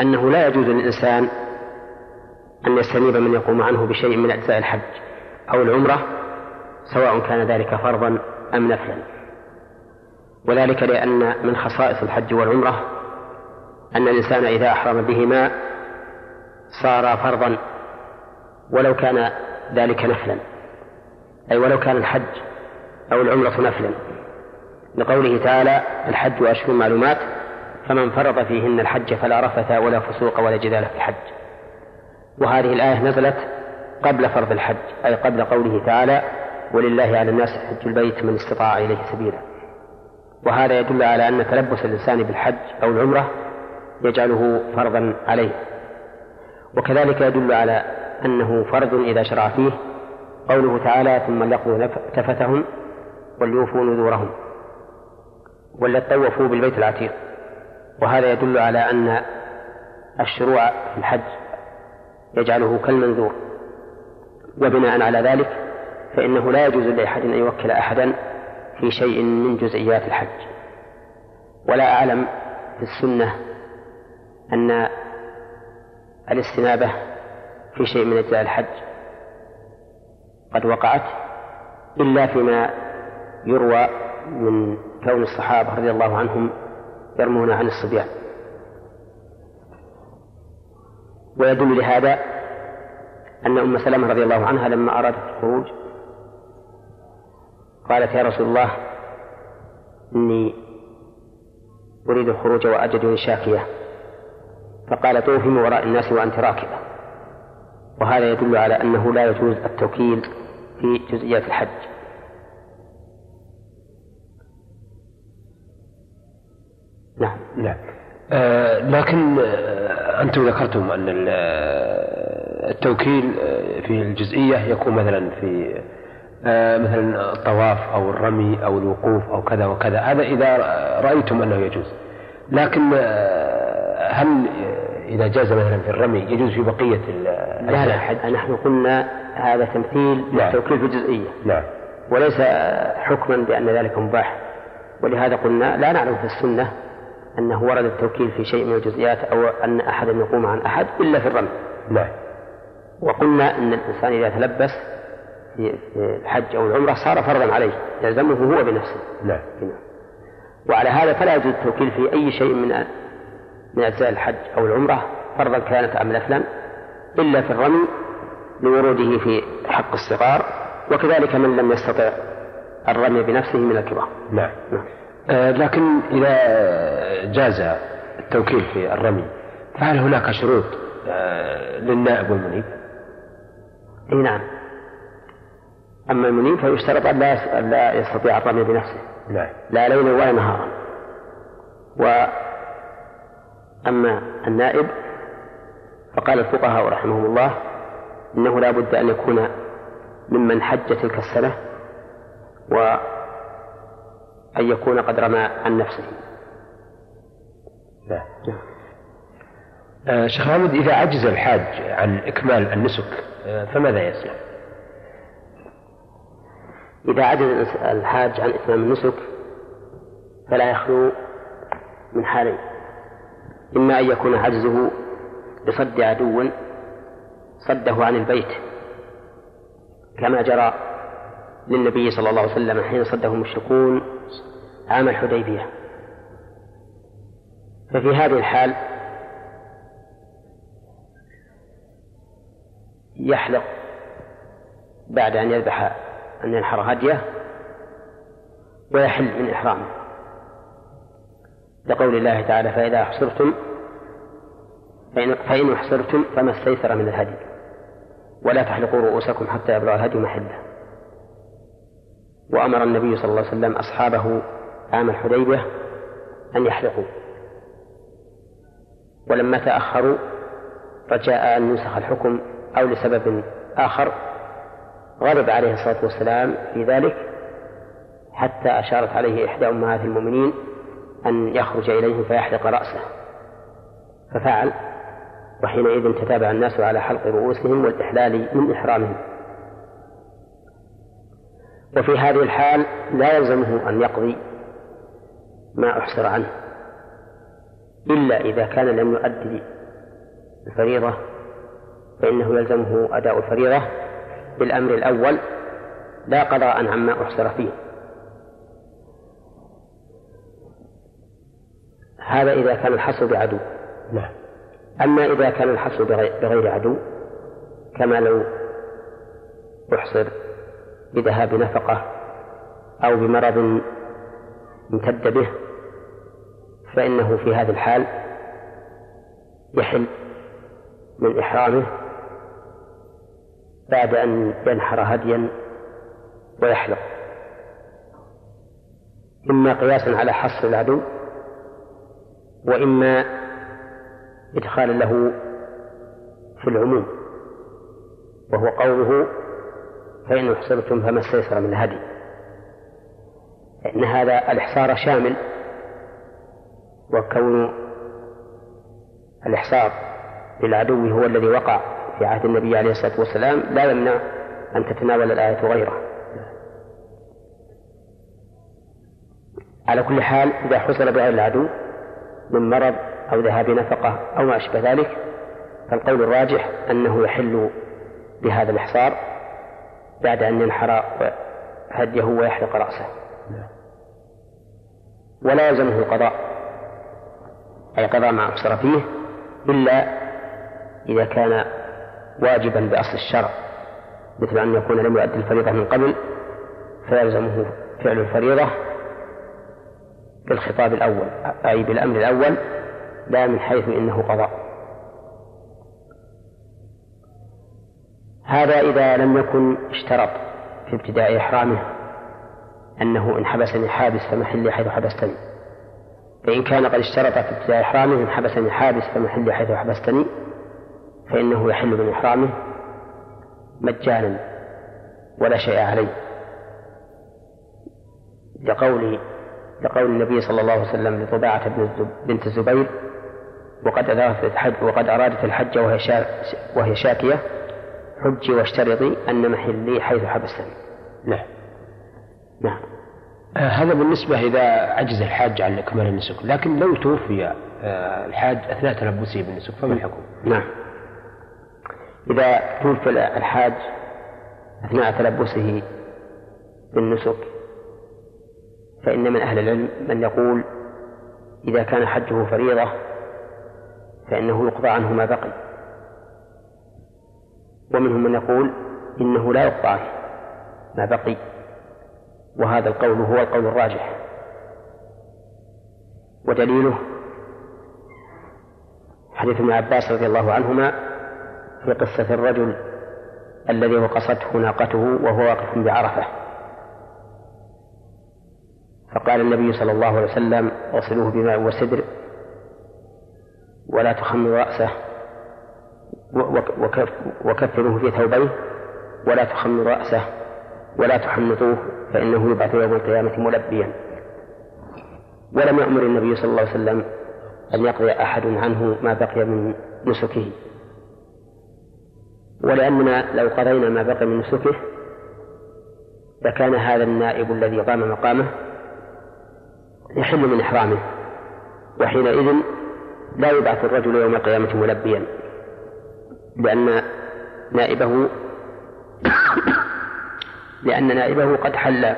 أنه لا يجوز للإنسان أن يستنيب من يقوم عنه بشيء من أجزاء الحج أو العمرة سواء كان ذلك فرضا أم نفلا. وذلك لأن من خصائص الحج والعمرة أن الإنسان إذا أحرم بهما صار فرضا ولو كان ذلك نفلا. أي ولو كان الحج أو العمرة نفلا. لقوله تعالى الحج أشهر معلومات. فمن فرض فيهن الحج فلا رفث ولا فسوق ولا جدال في الحج. وهذه الآية نزلت قبل فرض الحج أي قبل قوله تعالى ولله على الناس حج البيت من استطاع إليه سبيلا. وهذا يدل على أن تلبس الإنسان بالحج أو العمرة يجعله فرضا عليه. وكذلك يدل على أنه فرض إذا شرع فيه قوله تعالى ثم ليقضوا تفتهم وليوفوا نذورهم وليطوفوا بالبيت العتيق. وهذا يدل على أن الشروع في الحج يجعله كالمنذور. وبناء على ذلك فإنه لا يجوز لأحد أن يوكل أحدا في شيء من جزئيات الحج. ولا أعلم في السنة أن الاستنابة في شيء من أجزاء الحج قد وقعت إلا فيما يروى من كون الصحابة رضي الله عنهم يرمون عن الصبيان. ويدل لهذا أن أم سلمة رضي الله عنها لما أرادت الخروج قالت يا رسول الله إني أريد الخروج وأجدني شاكية. فقال طوفي من وراء الناس وأنت راكبة. وهذا يدل على أنه لا يجوز التوكيل في جزئيات الحج. نعم. نعم. آه لكن آه أنتم ذكرتم أن آه، التوكيل آه، في الجزئية يكون مثلا في آه مثلا الطواف أو الرمي أو الوقوف أو كذا وكذا. هذا إذا رأيتم أنه يجوز. لكن آه، هل إذا جاز مثلا في الرمي يجوز في بقية لا لا نحن قلنا هذا تمثيل نعم. للتوكيل في الجزئية. نعم. وليس حكما بأن ذلك مباح. ولهذا قلنا لا نعلم في السنة أنه ورد التوكيل في شيء من الجزئيات أو أن أحدا يقوم عن أحد إلا في الرمي. نعم وقلنا أن الإنسان إذا تلبس في الحج أو العمرة صار فرضا عليه يلزمه هو بنفسه. نعم, نعم. وعلى هذا فلا يجوز التوكيل في أي شيء من من أجزاء الحج أو العمرة فرضا كانت أم نفلا إلا في الرمي لوروده في حق الصغار وكذلك من لم يستطع الرمي بنفسه من الكبار. نعم, نعم. آه لكن إذا جاز التوكيل في الرمي فهل هناك شروط آه للنائب والمنيب؟ إي نعم. أما المنيب فيشترط أن لا لا يستطيع الرمي بنفسه. نعم. لا ليلا ولا نهارا. وأما النائب فقال الفقهاء رحمهم الله إنه لا بد أن يكون ممن حج تلك السنة وأن يكون قد رمى عن نفسه لا. آه شيخ محمد إذا عجز الحاج عن إكمال النسك آه فماذا يصنع؟ إذا عجز الحاج عن إتمام النسك فلا يخلو من حالين إما أن يكون عجزه بصد عدو صده عن البيت كما جرى للنبي صلى الله عليه وسلم حين صده المشركون عام الحديبية. ففي هذه الحال يحلق بعد أن يذبح أن ينحر هدية ويحل من إحرامه لقول الله تعالى فإذا أحصرتم فإن, فإن أحصرتم فما استيسر من الهدي. ولا تحلقوا رؤوسكم حتى يبلغ الهدي محله. وأمر النبي صلى الله عليه وسلم أصحابه عام الحديبية أن يحلقوا. ولما تأخروا رجاء أن ينسخ الحكم أو لسبب آخر غضب عليه الصلاة والسلام في ذلك حتى أشارت عليه إحدى أمهات المؤمنين أن يخرج إليه فيحلق رأسه. ففعل وحينئذ تتابع الناس على حلق رؤوسهم والإحلال من إحرامهم. وفي هذه الحال لا يلزمه أن يقضي ما أحصر عنه إلا إذا كان لم يؤدي الفريضة فإنه يلزمه أداء الفريضة بالأمر الأول لا قضاء عما أحصر فيه. هذا إذا كان الحصر بعدو. نعم. أما إذا كان الحصر بغير عدو كما لو أحصر بذهاب نفقة أو بمرض امتد به فإنه في هذه الحال يحل من إحرامه بعد أن ينحر هديا ويحلق. إما قياسا على حصر العدو وإما إدخالا له في العموم وهو قوله فإن أحصرتم فما استيسر من الهدي. فإن هذا الإحصار شامل. وكون الإحصار للعدو هو الذي وقع في عهد النبي عليه الصلاة والسلام لا يمنع أن تتناول الآية غيره. على كل حال إذا حصل بغير العدو من مرض أو ذهاب نفقة أو ما أشبه ذلك فالقول الراجح أنه يحل بهذا الإحصار. بعد أن ينحر هديه ويحلق رأسه. ولا يلزمه القضاء أي قضاء ما أحصر فيه إلا إذا كان واجبا بأصل الشرع مثل أن يكون لم يؤدي الفريضة من قبل فيلزمه فعل الفريضة بالخطاب الأول أي بالأمر الأول لا من حيث إنه قضاء. هذا إذا لم يكن اشترط في ابتداء إحرامه أنه إن حبسني حابس فمحلي حيث حبستني. فإن كان قد اشترط في ابتداء إحرامه إن حبسني حابس فمحلي حيث حبستني فإنه يحل من إحرامه مجانا ولا شيء عليه. لقول لقول النبي صلى الله عليه وسلم لطباعة بنت الزبير وقد أرادت الحج وقد أرادت الحج وهي شاكية حجي واشترطي أن محلي حيث حبستني. نعم. نعم. آه هذا بالنسبة إذا عجز الحاج عن إكمال النسك، لكن لو توفي آه الحاج أثناء تلبسه بالنسك فما الحكم؟ نعم. إذا توفي الحاج أثناء تلبسه بالنسك فإن من أهل العلم من يقول إذا كان حجه فريضة فإنه يقضى عنه ما بقي ومنهم من يقول إنه لا عنه ما بقي؟ وهذا القول هو القول الراجح. ودليله حديث ابن عباس رضي الله عنهما في قصة الرجل الذي وقصته ناقته وهو واقف بعرفة. فقال النبي صلى الله عليه وسلم اغسلوه بماء وسدر ولا تخمروا رأسه. وكفروه في ثوبيه ولا تخمروا رأسه ولا تحنطوه فإنه يبعث يوم القيامة ملبيا. ولم يأمر النبي صلى الله عليه وسلم أن يقضي أحد عنه ما بقي من نسكه. ولأننا لو قضينا ما بقي من نسكه لكان هذا النائب الذي قام مقامه يحل من إحرامه وحينئذ لا يبعث الرجل يوم القيامة ملبيا. لأن نائبه لأن نائبه قد حل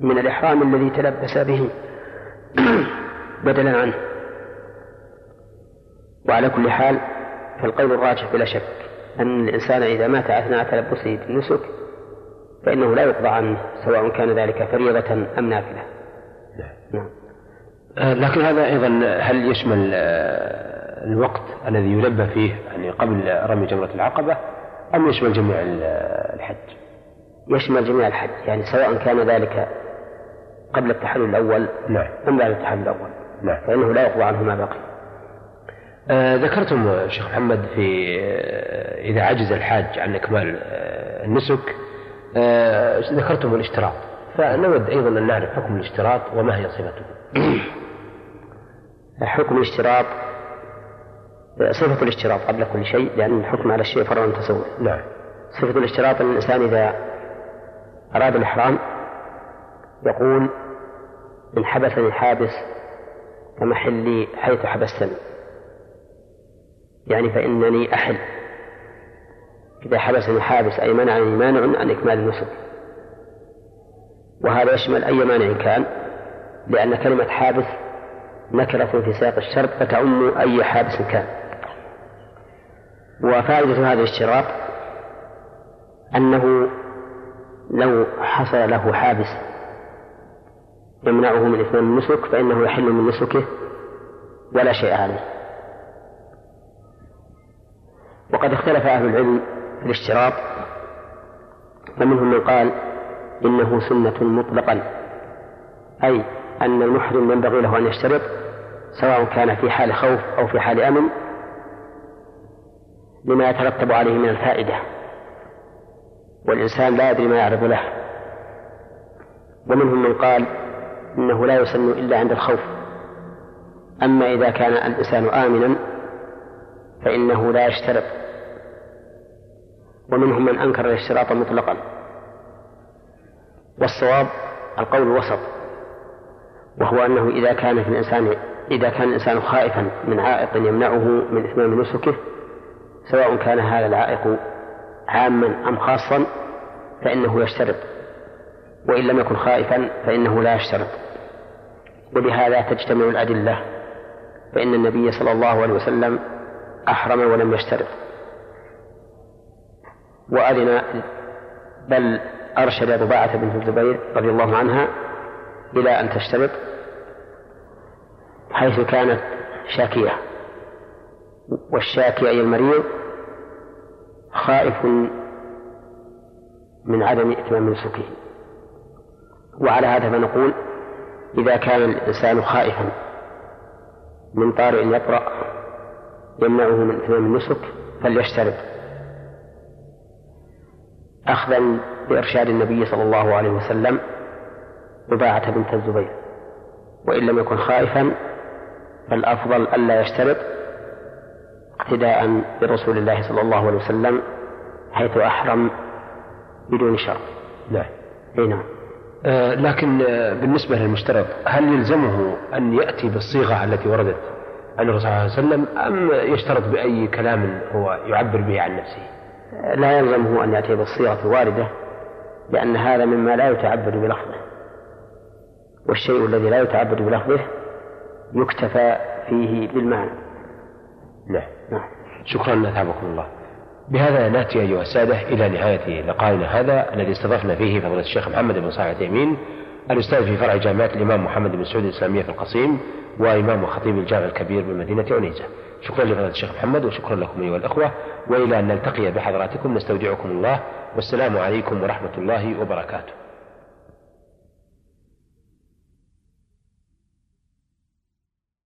من الإحرام الذي تلبس به بدلا عنه. وعلى كل حال فالقول الراجح بلا شك أن الإنسان إذا مات أثناء تلبسه بالنسك فإنه لا يقضى عنه سواء كان ذلك فريضة أم نافلة. نعم. آه، لكن هذا أيضا هل يشمل آه، الوقت الذي يلبى فيه يعني قبل رمي جمرة العقبة أم يشمل جميع الحج؟ يشمل جميع الحج يعني سواء كان ذلك قبل التحلل الأول نعم. أم بعد التحلل الأول. نعم. فإنه لا يقضى عنه ما بقي. آه ذكرتم شيخ محمد في آه إذا عجز الحاج عن إكمال آه النسك آه ذكرتم الاشتراط. فنود أيضا أن نعرف حكم الاشتراط وما هي صفته. <coughs> حكم الاشتراط صفة الاشتراط قبل كل شيء لأن الحكم على الشيء فرع تصور. نعم. صفة الاشتراط أن الإنسان إذا أراد الإحرام يقول إن حبسني حابس كمحلي حيث حبستني. يعني فإنني أحل. إذا حبسني حابس أي منعني مانع عن إكمال النسك. وهذا يشمل أي مانع كان لأن كلمة حابس نكرة في سياق الشرط فتعم أي حابس كان. وفائدة هذا الاشتراط أنه لو حصل له حابس يمنعه من إتمام النسك فإنه يحل من نسكه ولا شيء عليه. وقد اختلف أهل العلم في الاشتراط فمنهم من قال إنه سنة مطلقا أي أن المحرم ينبغي له أن يشترط سواء كان في حال خوف أو في حال أمن لما يترتب عليه من الفائدة. والإنسان لا يدري ما يعرض له. ومنهم من قال إنه لا يسن إلا عند الخوف. أما إذا كان الإنسان آمنا فإنه لا يشترط. ومنهم من أنكر الاشتراط مطلقا. والصواب القول الوسط. وهو أنه إذا كان في الإنسان إذا كان الإنسان خائفا من عائق يمنعه من إتمام نسكه سواء كان هذا العائق عاما أم خاصا فإنه يشترط. وإن لم يكن خائفا فإنه لا يشترط. وبهذا تجتمع الأدلة فإن النبي صلى الله عليه وسلم أحرم ولم يشترط. وأذن بل أرشد رباعة بنت الزبير رضي الله عنها إلى أن تشترط حيث كانت شاكية. والشاكي أي المريض خائف من عدم إتمام نسكه. وعلى هذا فنقول إذا كان الإنسان خائفا من طارئ يطرأ يمنعه من إتمام النسك فليشترط أخذا بإرشاد النبي صلى الله عليه وسلم رباعة بنت الزبير. وإن لم يكن خائفا فالأفضل ألا يشترط اقتداء برسول الله صلى الله عليه وسلم حيث أحرم بدون شرط. نعم. نعم. آه لكن آه بالنسبة للمشترط هل يلزمه أن يأتي بالصيغة التي وردت عن الرسول صلى الله عليه وسلم أم يشترط بأي كلام هو يعبر به عن نفسه؟ لا يلزمه أن يأتي بالصيغة الواردة لأن هذا مما لا يتعبد بلفظه. والشيء الذي لا يتعبد بلفظه يكتفى فيه بالمعنى. نعم. نعم. شكرا أثابكم الله. بهذا نأتي أيها السادة إلى نهاية لقائنا هذا الذي استضفنا فيه فضيلة الشيخ محمد بن صالح اليمين الأستاذ في فرع جامعة الإمام محمد بن سعود الإسلامية في القصيم وإمام وخطيب الجامع الكبير بمدينة عنيزة شكرا لفضيلة الشيخ محمد وشكرا لكم أيها الأخوة. وإلى أن نلتقي بحضراتكم نستودعكم الله. والسلام عليكم ورحمة الله وبركاته.